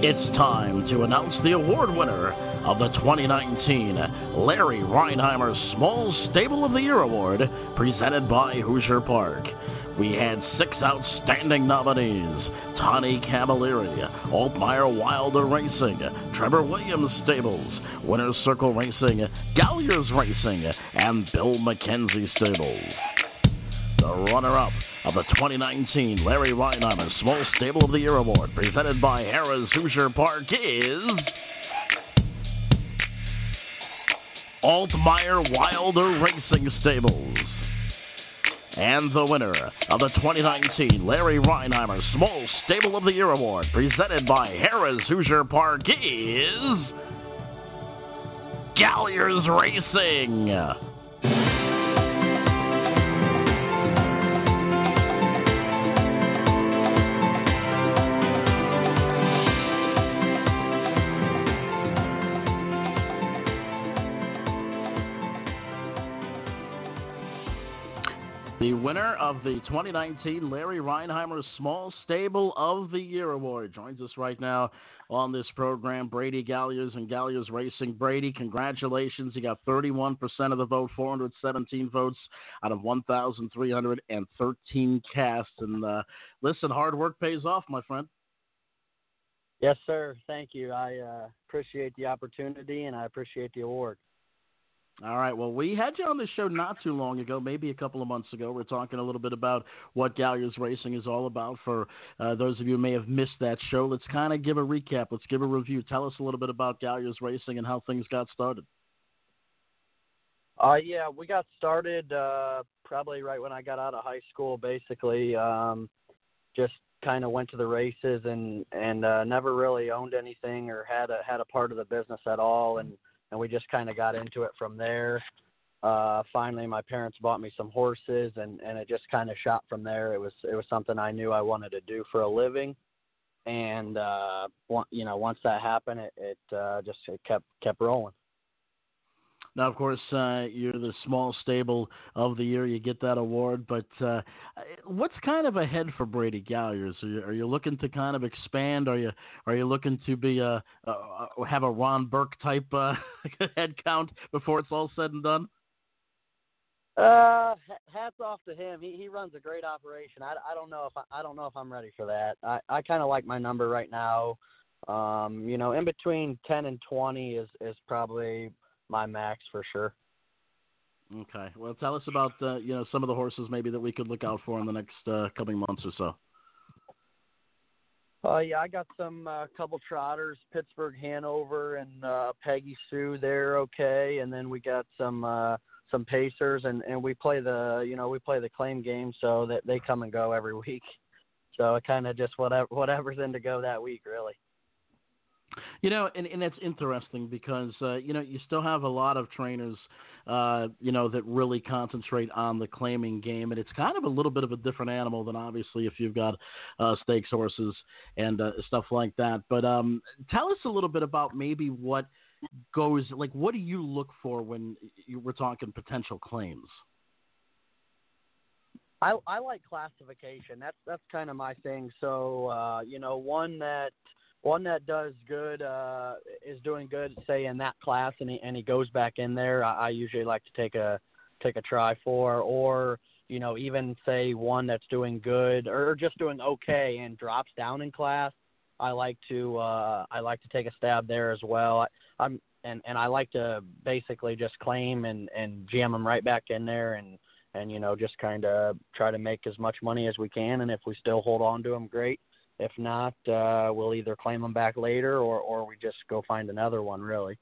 It's time to announce the award winner of the 2019 Larry Rheinheimer Small Stable of the Year Award, presented by Hoosier Park. We had six outstanding nominees Tony Cavalieri, Altmeyer Wilder Racing, Trevor Williams Stables, Winner's Circle Racing, Galliers Racing, and Bill McKenzie Stables. The runner up of the 2019 Larry Rheinheimer Small Stable of the Year Award, presented by Harrah's Hoosier Park, is. Altmeyer Wilder Racing Stables. And the winner of the 2019 Larry Rheinheimer Small Stable of the Year Award, presented by Harrah's Hoosier Park, is. Galliers Racing. The winner of the 2019 Larry Rheinheimer Small Stable of the Year Award joins us right now on this program. Brady Galliers and Galliers Racing. Brady, congratulations. You got 31% of the vote, 417 votes out of 1,313 cast. And uh, listen, hard work pays off, my friend. Yes, sir. Thank you. I uh, appreciate the opportunity and I appreciate the award. All right. Well, we had you on the show not too long ago, maybe a couple of months ago. We're talking a little bit about what Galliers Racing is all about. For uh, those of you who may have missed that show, let's kind of give a recap. Let's give a review. Tell us a little bit about Galliers Racing and how things got started. Uh, yeah, we got started uh, probably right when I got out of high school. Basically, um, just kind of went to the races and and uh, never really owned anything or had a had a part of the business at all and and we just kind of got into it from there. Uh, finally, my parents bought me some horses, and and it just kind of shot from there. It was it was something I knew I wanted to do for a living, and uh, you know once that happened, it, it uh, just it kept kept rolling. Now, of course, uh, you're the small stable of the year. You get that award, but uh, what's kind of ahead for Brady Galliers? Are you, are you looking to kind of expand? Are you are you looking to be a, a have a Ron Burke type uh, head count before it's all said and done? Uh, hats off to him. He he runs a great operation. I, I don't know if I, I don't know if I'm ready for that. I I kind of like my number right now. Um, you know, in between ten and twenty is is probably my max for sure. Okay. Well, tell us about uh, you know some of the horses maybe that we could look out for in the next uh, coming months or so. Uh, yeah, I got some uh, couple trotters, Pittsburgh, Hanover, and uh, Peggy Sue. They're okay, and then we got some uh, some Pacers, and and we play the you know we play the claim game, so that they come and go every week. So it kind of just whatever whatever's in to go that week, really. You know, and, and it's interesting because uh, you know you still have a lot of trainers, uh, you know, that really concentrate on the claiming game, and it's kind of a little bit of a different animal than obviously if you've got uh, stakes horses and uh, stuff like that. But um, tell us a little bit about maybe what goes like. What do you look for when you were talking potential claims? I I like classification. That's that's kind of my thing. So uh, you know, one that one that does good uh, is doing good, say in that class, and he and he goes back in there. I, I usually like to take a take a try for, or you know, even say one that's doing good or just doing okay and drops down in class. I like to uh, I like to take a stab there as well. I, I'm and and I like to basically just claim and and jam them right back in there and and you know just kind of try to make as much money as we can. And if we still hold on to them, great. If not, uh, we'll either claim them back later or, or we just go find another one. Really,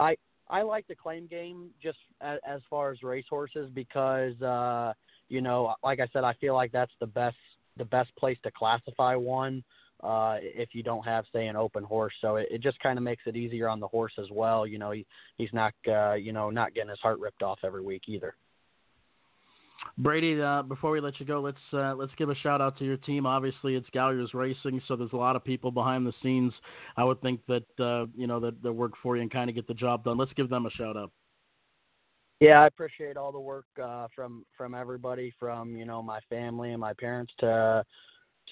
I I like the claim game just as, as far as racehorses because uh, you know, like I said, I feel like that's the best the best place to classify one uh, if you don't have say an open horse. So it, it just kind of makes it easier on the horse as well. You know, he he's not uh, you know not getting his heart ripped off every week either. Brady, uh, before we let you go, let's uh, let's give a shout out to your team. Obviously, it's Galliers Racing, so there's a lot of people behind the scenes. I would think that uh, you know that, that work for you and kind of get the job done. Let's give them a shout out. Yeah, I appreciate all the work uh, from from everybody, from you know my family and my parents to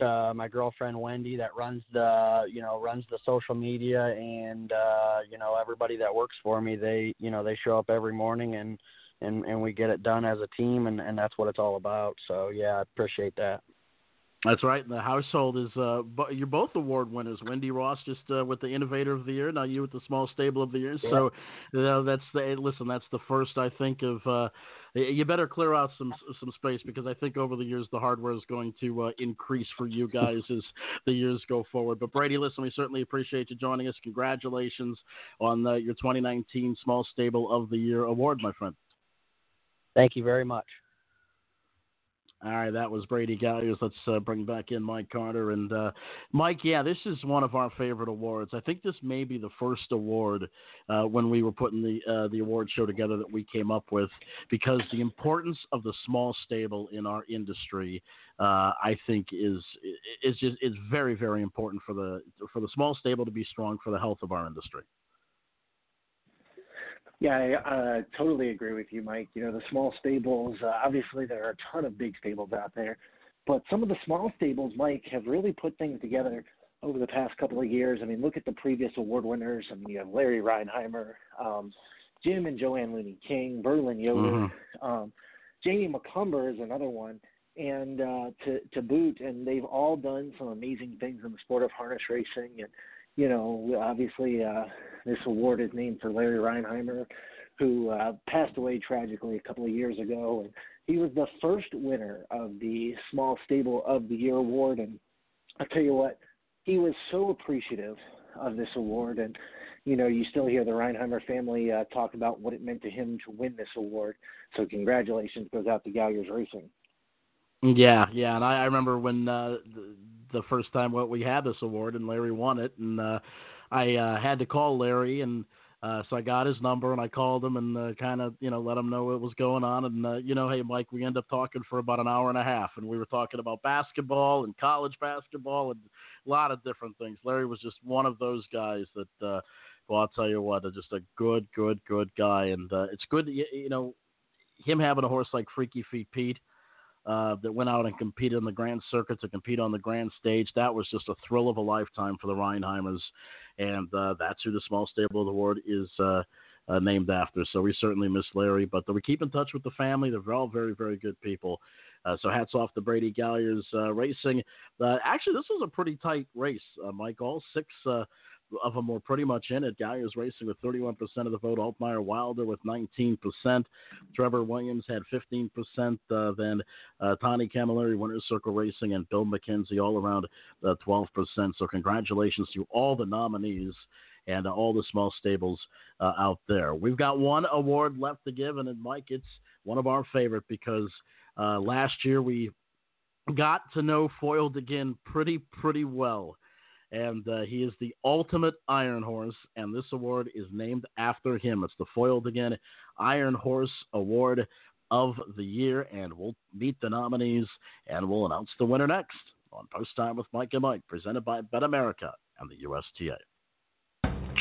uh, my girlfriend Wendy that runs the you know runs the social media and uh, you know everybody that works for me. They you know they show up every morning and and and we get it done as a team and and that's what it's all about. So yeah, I appreciate that. That's right. The household is uh, you're both award winners. Wendy Ross just uh, with the Innovator of the Year. Now you with the Small Stable of the Year. Yeah. So you know, that's the listen. That's the first I think of. Uh, you better clear out some some space because I think over the years the hardware is going to uh, increase for you guys as the years go forward. But Brady, listen, we certainly appreciate you joining us. Congratulations on uh, your 2019 Small Stable of the Year award, my friend. Thank you very much. All right, that was Brady Galliers. Let's uh, bring back in Mike Carter. And uh, Mike, yeah, this is one of our favorite awards. I think this may be the first award uh, when we were putting the uh, the award show together that we came up with because the importance of the small stable in our industry, uh, I think, is is just is very very important for the for the small stable to be strong for the health of our industry. Yeah, I uh, totally agree with you, Mike. You know, the small stables, uh, obviously, there are a ton of big stables out there, but some of the small stables, Mike, have really put things together over the past couple of years. I mean, look at the previous award winners. I mean, you have Larry Rheinheimer, um, Jim and Joanne Looney King, Berlin Yoder, Mm-hmm. um, Jamie McCumber is another one, and uh, to to boot, and they've all done some amazing things in the sport of harness racing. And you know, obviously, uh, this award is named for Larry Rheinheimer, who uh, passed away tragically a couple of years ago, and he was the first winner of the Small Stable of the Year award. And I'll tell you what, he was so appreciative of this award, and you know, you still hear the Rheinheimer family uh, talk about what it meant to him to win this award. So congratulations goes out to Galliers Racing. Yeah, yeah, and I, I remember when uh, the, the first time what we had this award and Larry won it, and uh, I uh, had to call Larry, and uh, so I got his number and I called him and uh, kind of you know let him know what was going on, and uh, you know, hey Mike, we ended up talking for about an hour and a half, and we were talking about basketball and college basketball and a lot of different things. Larry was just one of those guys that. Uh, well, I'll tell you what, just a good, good, good guy, and uh, it's good, you, you know, him having a horse like Freaky Feet Pete uh, that went out and competed in the Grand Circuit to compete on the Grand Stage. That was just a thrill of a lifetime for the Rheinheimers, and uh, that's who the Small Stable Award is uh, uh, named after. So we certainly miss Larry, but we keep in touch with the family. They're all very, very good people. Uh, so hats off to Brady Galliers uh, Racing. Actually, this was a pretty tight race, Mike. All six of them were pretty much in it. Guy Galliers Racing with 31% of the vote. Altmeyer Wilder with 19%. Trevor Williams had 15%. Uh, then uh, Tony Camilleri, Winner's Circle Racing, and Bill McKenzie all around uh, 12%. So congratulations to all the nominees and all the small stables uh, out there. We've got one award left to give, and Mike, it's one of our favorite because uh, last year we got to know Foiled again pretty, pretty well and uh, he is the ultimate Iron Horse, and this award is named after him. It's the Foiled Again Iron Horse Award of the Year, and we'll meet the nominees and we'll announce the winner next on Post Time with Mike and Mike, presented by BetAmerica and the USTA.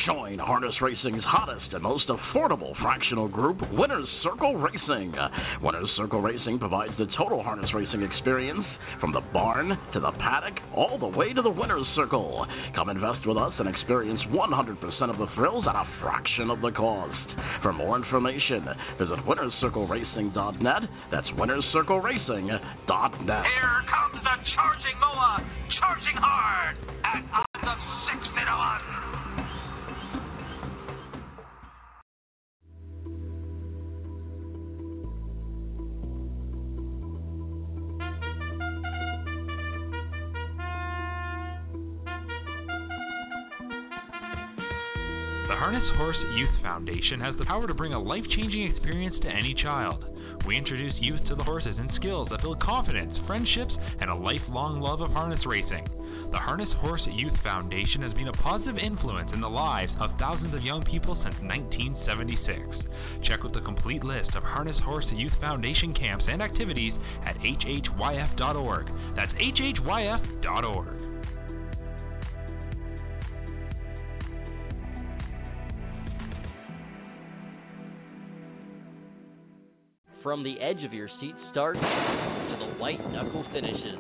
Join Harness Racing's hottest and most affordable fractional group, Winners Circle Racing. Winners Circle Racing provides the total harness racing experience from the barn to the paddock, all the way to the Winners Circle. Come invest with us and experience 100% of the thrills at a fraction of the cost. For more information, visit winnerscircleracing.net. That's winnerscircleracing.net. Here comes the charging Moa, charging hard at Horse Youth Foundation has the power to bring a life changing experience to any child. We introduce youth to the horses and skills that build confidence, friendships, and a lifelong love of harness racing. The Harness Horse Youth Foundation has been a positive influence in the lives of thousands of young people since 1976. Check out the complete list of Harness Horse Youth Foundation camps and activities at hhyf.org. That's hhyf.org. From the edge of your seat start to the white knuckle finishes,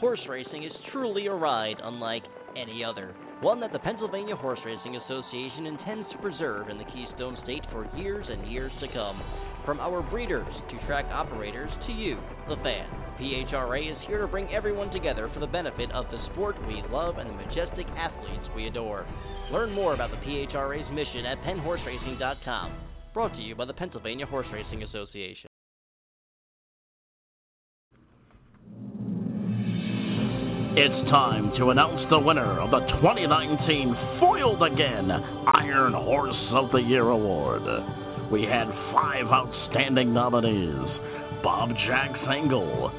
Horse racing is truly a ride unlike any other, one that the Pennsylvania Horse Racing Association intends to preserve in the Keystone State for years and years to come. From our breeders to track operators to you, the fan, PHRA is here to bring everyone together for the benefit of the sport we love and the majestic athletes we adore. Learn more about the PHRA's mission at PennHorseRacing.com. Brought to you by the Pennsylvania Horse Racing Association. It's time to announce the winner of the 2019 Foiled Again Iron Horse of the Year Award. We had five outstanding nominees Bob Jacks Engel,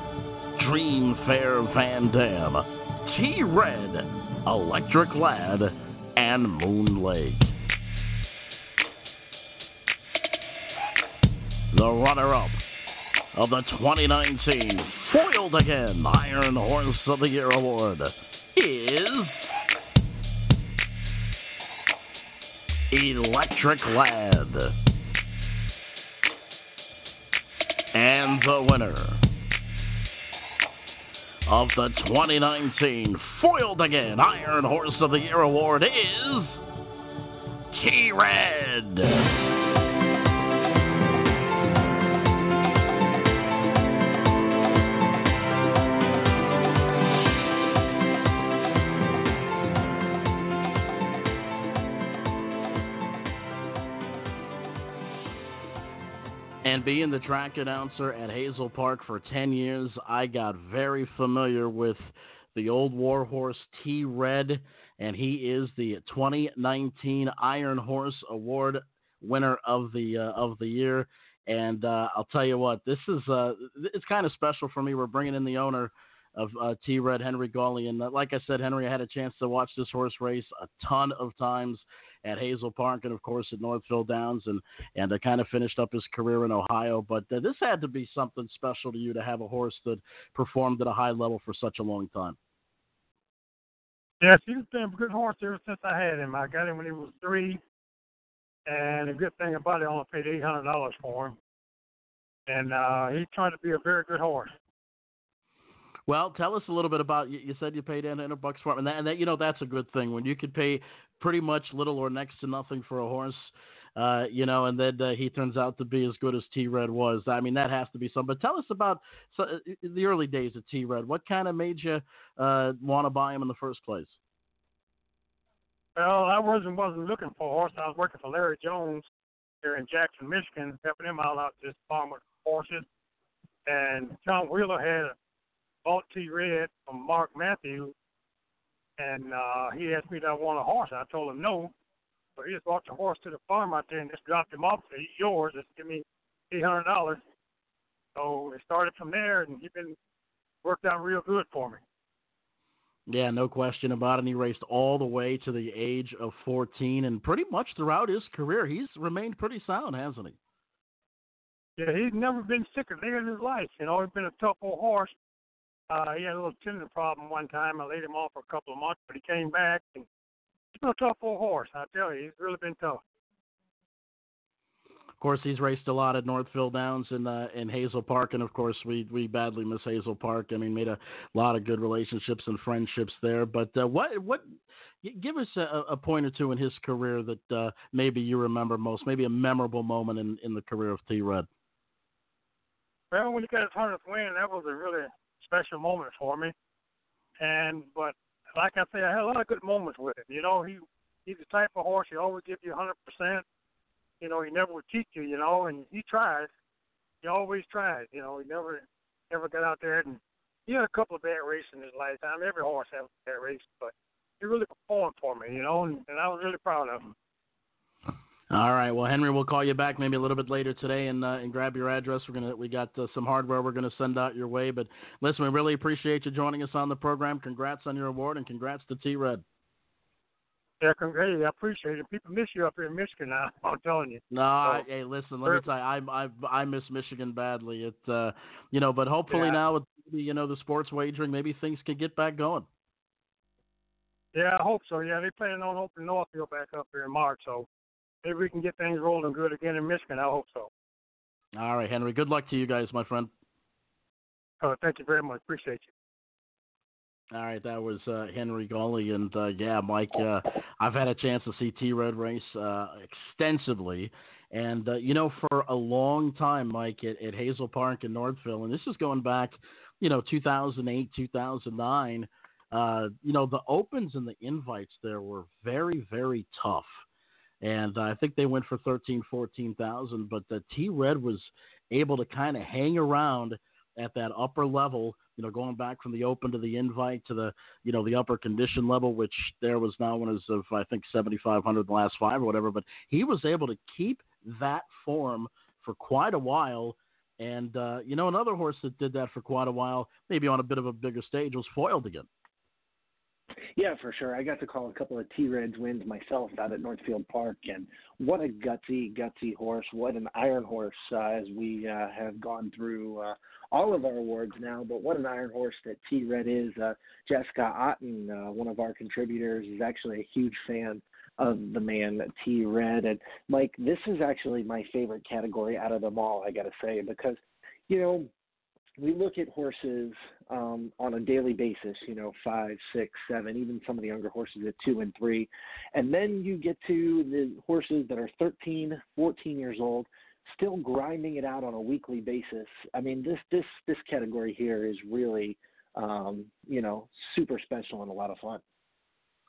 Dream Fair Van Dam, T Red, Electric Lad, and Moon Lake. The runner up of the 2019 Foiled Again Iron Horse of the Year Award is Electric Lad. And the winner of the 2019 Foiled Again Iron Horse of the Year Award is T Red. Being the track announcer at Hazel Park for 10 years, I got very familiar with the old warhorse T Red, and he is the 2019 Iron Horse Award winner of the uh, of the year. And uh, I'll tell you what, this is uh, it's kind of special for me. We're bringing in the owner of uh, T Red, Henry Gawley, and uh, like I said, Henry, I had a chance to watch this horse race a ton of times at Hazel Park and of course at Northville Downs and and uh, kind of finished up his career in Ohio. But uh, this had to be something special to you to have a horse that performed at a high level for such a long time. Yes, he's been a good horse ever since I had him. I got him when he was three, and the good thing about it, I only paid eight hundred dollars for him, and uh, he turned to be a very good horse. Well, tell us a little bit about. You, you said you paid in a bucks for him, and that, and that you know that's a good thing when you could pay pretty much little or next to nothing for a horse. Uh, you know, and then uh, he turns out to be as good as T Red was. I mean, that has to be something. But tell us about so, uh, the early days of T Red. What kind of made you uh, want to buy him in the first place? Well, I wasn't wasn't looking for a horse. I was working for Larry Jones here in Jackson, Michigan, helping him out out this farm with horses. And John Wheeler had bought T Red from Mark Matthews and uh, he asked me, "Do I want a horse?" I told him no. So he just brought the horse to the farm out there and just dropped him off. Said, "He's yours. Just give me eight hundred dollars." So it started from there, and he's been worked out real good for me. Yeah, no question about it. And he raced all the way to the age of 14, and pretty much throughout his career, he's remained pretty sound, hasn't he? Yeah, he's never been sick a day in his life. You know, he's been a tough old horse. Uh, he had a little tendon problem one time. I laid him off for a couple of months, but he came back. And he's been a tough old horse. I tell you, he's really been tough. Of course, he's raced a lot at Northville Downs and uh, in Hazel Park, and of course, we we badly miss Hazel Park. I mean, made a lot of good relationships and friendships there. But uh, what what give us a, a point or two in his career that uh, maybe you remember most, maybe a memorable moment in in the career of T. Red. Well, when he got his hundredth win, that was a really special moment for me. And but like I say, I had a lot of good moments with him. You know, he he's the type of horse he always give you 100 percent. You know, he never would cheat you. You know, and he tries. He always tries. You know, he never never got out there and he had a couple of bad races in his lifetime. Every horse has a bad race, but he really performed for me. You know, and, and I was really proud of him. All right. Well, Henry, we'll call you back maybe a little bit later today and uh, and grab your address. We're gonna we got uh, some hardware we're gonna send out your way. But listen, we really appreciate you joining us on the program. Congrats on your award and congrats to T Red. Yeah, hey, I appreciate it. People miss you up here in Michigan now. I'm telling you. No, I, hey, listen. Let me tell you, I I I miss Michigan badly. It uh, you know, but hopefully yeah. now with you know the sports wagering, maybe things can get back going. Yeah, I hope so. Yeah, they're planning on opening Northville back up here in March, so maybe we can get things rolling good again in Michigan. I hope so. All right, Henry. Good luck to you guys, my friend. Oh, thank you very much. Appreciate you. All right, that was uh, Henry Gully, and uh, yeah, Mike. Uh, I've had a chance to see T Red race uh, extensively, and uh, you know, for a long time, Mike, at, at Hazel Park in Northville, and this is going back, you know, 2008, 2009. Uh, you know, the opens and the invites there were very, very tough, and I think they went for 13, 14,000. But the T Red was able to kind of hang around at that upper level, you know, going back from the open to the invite to the, you know, the upper condition level, which there was now one is of I think 7,500 the last five or whatever. But he was able to keep that form for quite a while. And uh, you know, another horse that did that for quite a while, maybe on a bit of a bigger stage, was foiled again. Yeah, for sure. I got to call a couple of T Reds wins myself out at Northfield Park, and what a gutsy, gutsy horse! What an iron horse! Uh, as we uh, have gone through uh, all of our awards now, but what an iron horse that T Red is. Uh, Jessica Otten, uh, one of our contributors, is actually a huge fan of the man T Red. And Mike, this is actually my favorite category out of them all. I got to say because you know we look at horses um, on a daily basis, you know, five, six, seven, even some of the younger horses at two and three. And then you get to the horses that are 13, 14 years old, still grinding it out on a weekly basis. I mean, this, this, this category here is really, um, you know, super special and a lot of fun.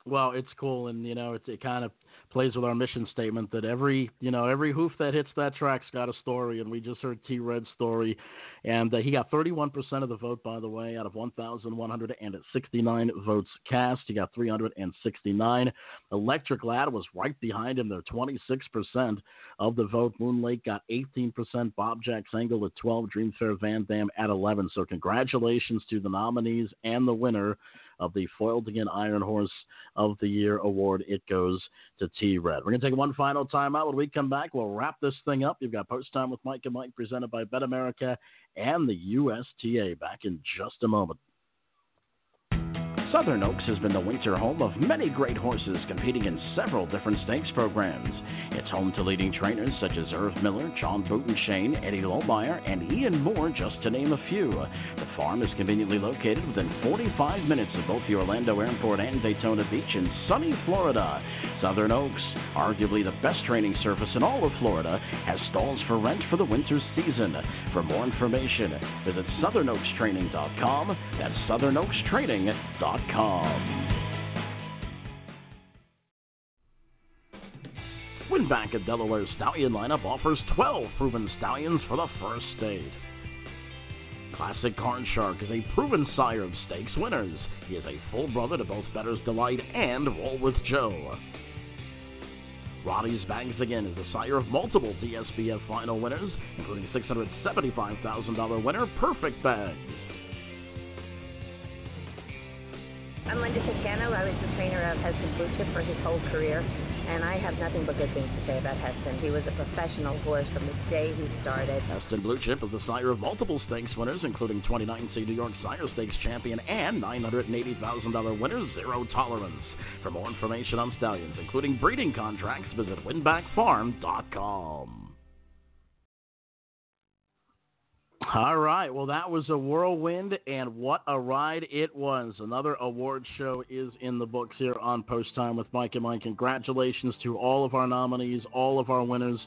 Well, it's cool, and you know, it, it kind of plays with our mission statement that every you know every hoof that hits that track's got a story, and we just heard T Red's story, and uh, he got 31% of the vote, by the way, out of 1,169 votes cast. He got 369. Electric Lad was right behind him there, 26% of the vote. Moon Lake got 18%. Bob Jack's Angle at 12. Dreamfair Van Dam at 11. So congratulations to the nominees and the winner of the Foiled Again Iron Horse of the Year award. It goes to T Red. We're going to take one final timeout. When we come back, we'll wrap this thing up. You've got Post Time with Mike and Mike presented by BetAmerica and the USTA. Back in just a moment. Southern Oaks has been the winter home of many great horses competing in several different stakes programs. It's home to leading trainers such as Erv Miller, John Butenschoen, Eddie Lohmeyer, and Ian Moore, just to name a few. The farm is conveniently located within 45 minutes of both the Orlando Airport and Daytona Beach in sunny Florida. Southern Oaks, arguably the best training surface in all of Florida, has stalls for rent for the winter season. For more information, visit southernoakstraining.com. That's southernoakstraining.com. Winbak of Delaware Stallion lineup offers 12 proven stallions for the first state. Classic Corn Shark is a proven sire of stakes winners. He is a full brother to both Bettor's Delight and Roll with Joe. Roddy's Bags Again is the sire of multiple DSBF final winners, including $675,000 winner Perfect Bags. I'm Linda Toscano. I was the trainer of Heston Bluechip for his whole career, and I have nothing but good things to say about Heston. He was a professional horse from the day he started. Heston Bluechip is the sire of multiple stakes winners, including 29C New York Sire Stakes champion and $980,000 winner Zero Tolerance. For more information on stallions, including breeding contracts, visit winbakfarm.com. All right. Well, that was a whirlwind, and what a ride it was. Another award show is in the books here on Post Time with Mike and Mike. Congratulations to all of our nominees, all of our winners.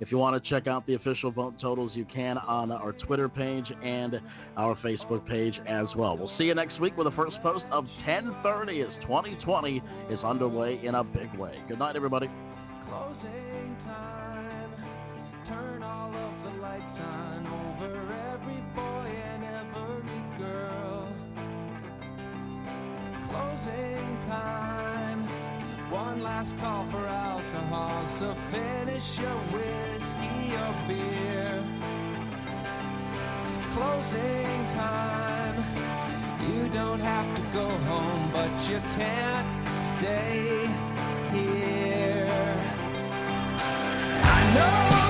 If you want to check out the official vote totals, you can on our Twitter page and our Facebook page as well. We'll see you next week with the first post of 1030 as 2020 is underway in a big way. Good night, everybody. Closing last call for alcohol, so finish your whiskey or beer. Closing time. You don't have to go home, but you can't stay here. I know.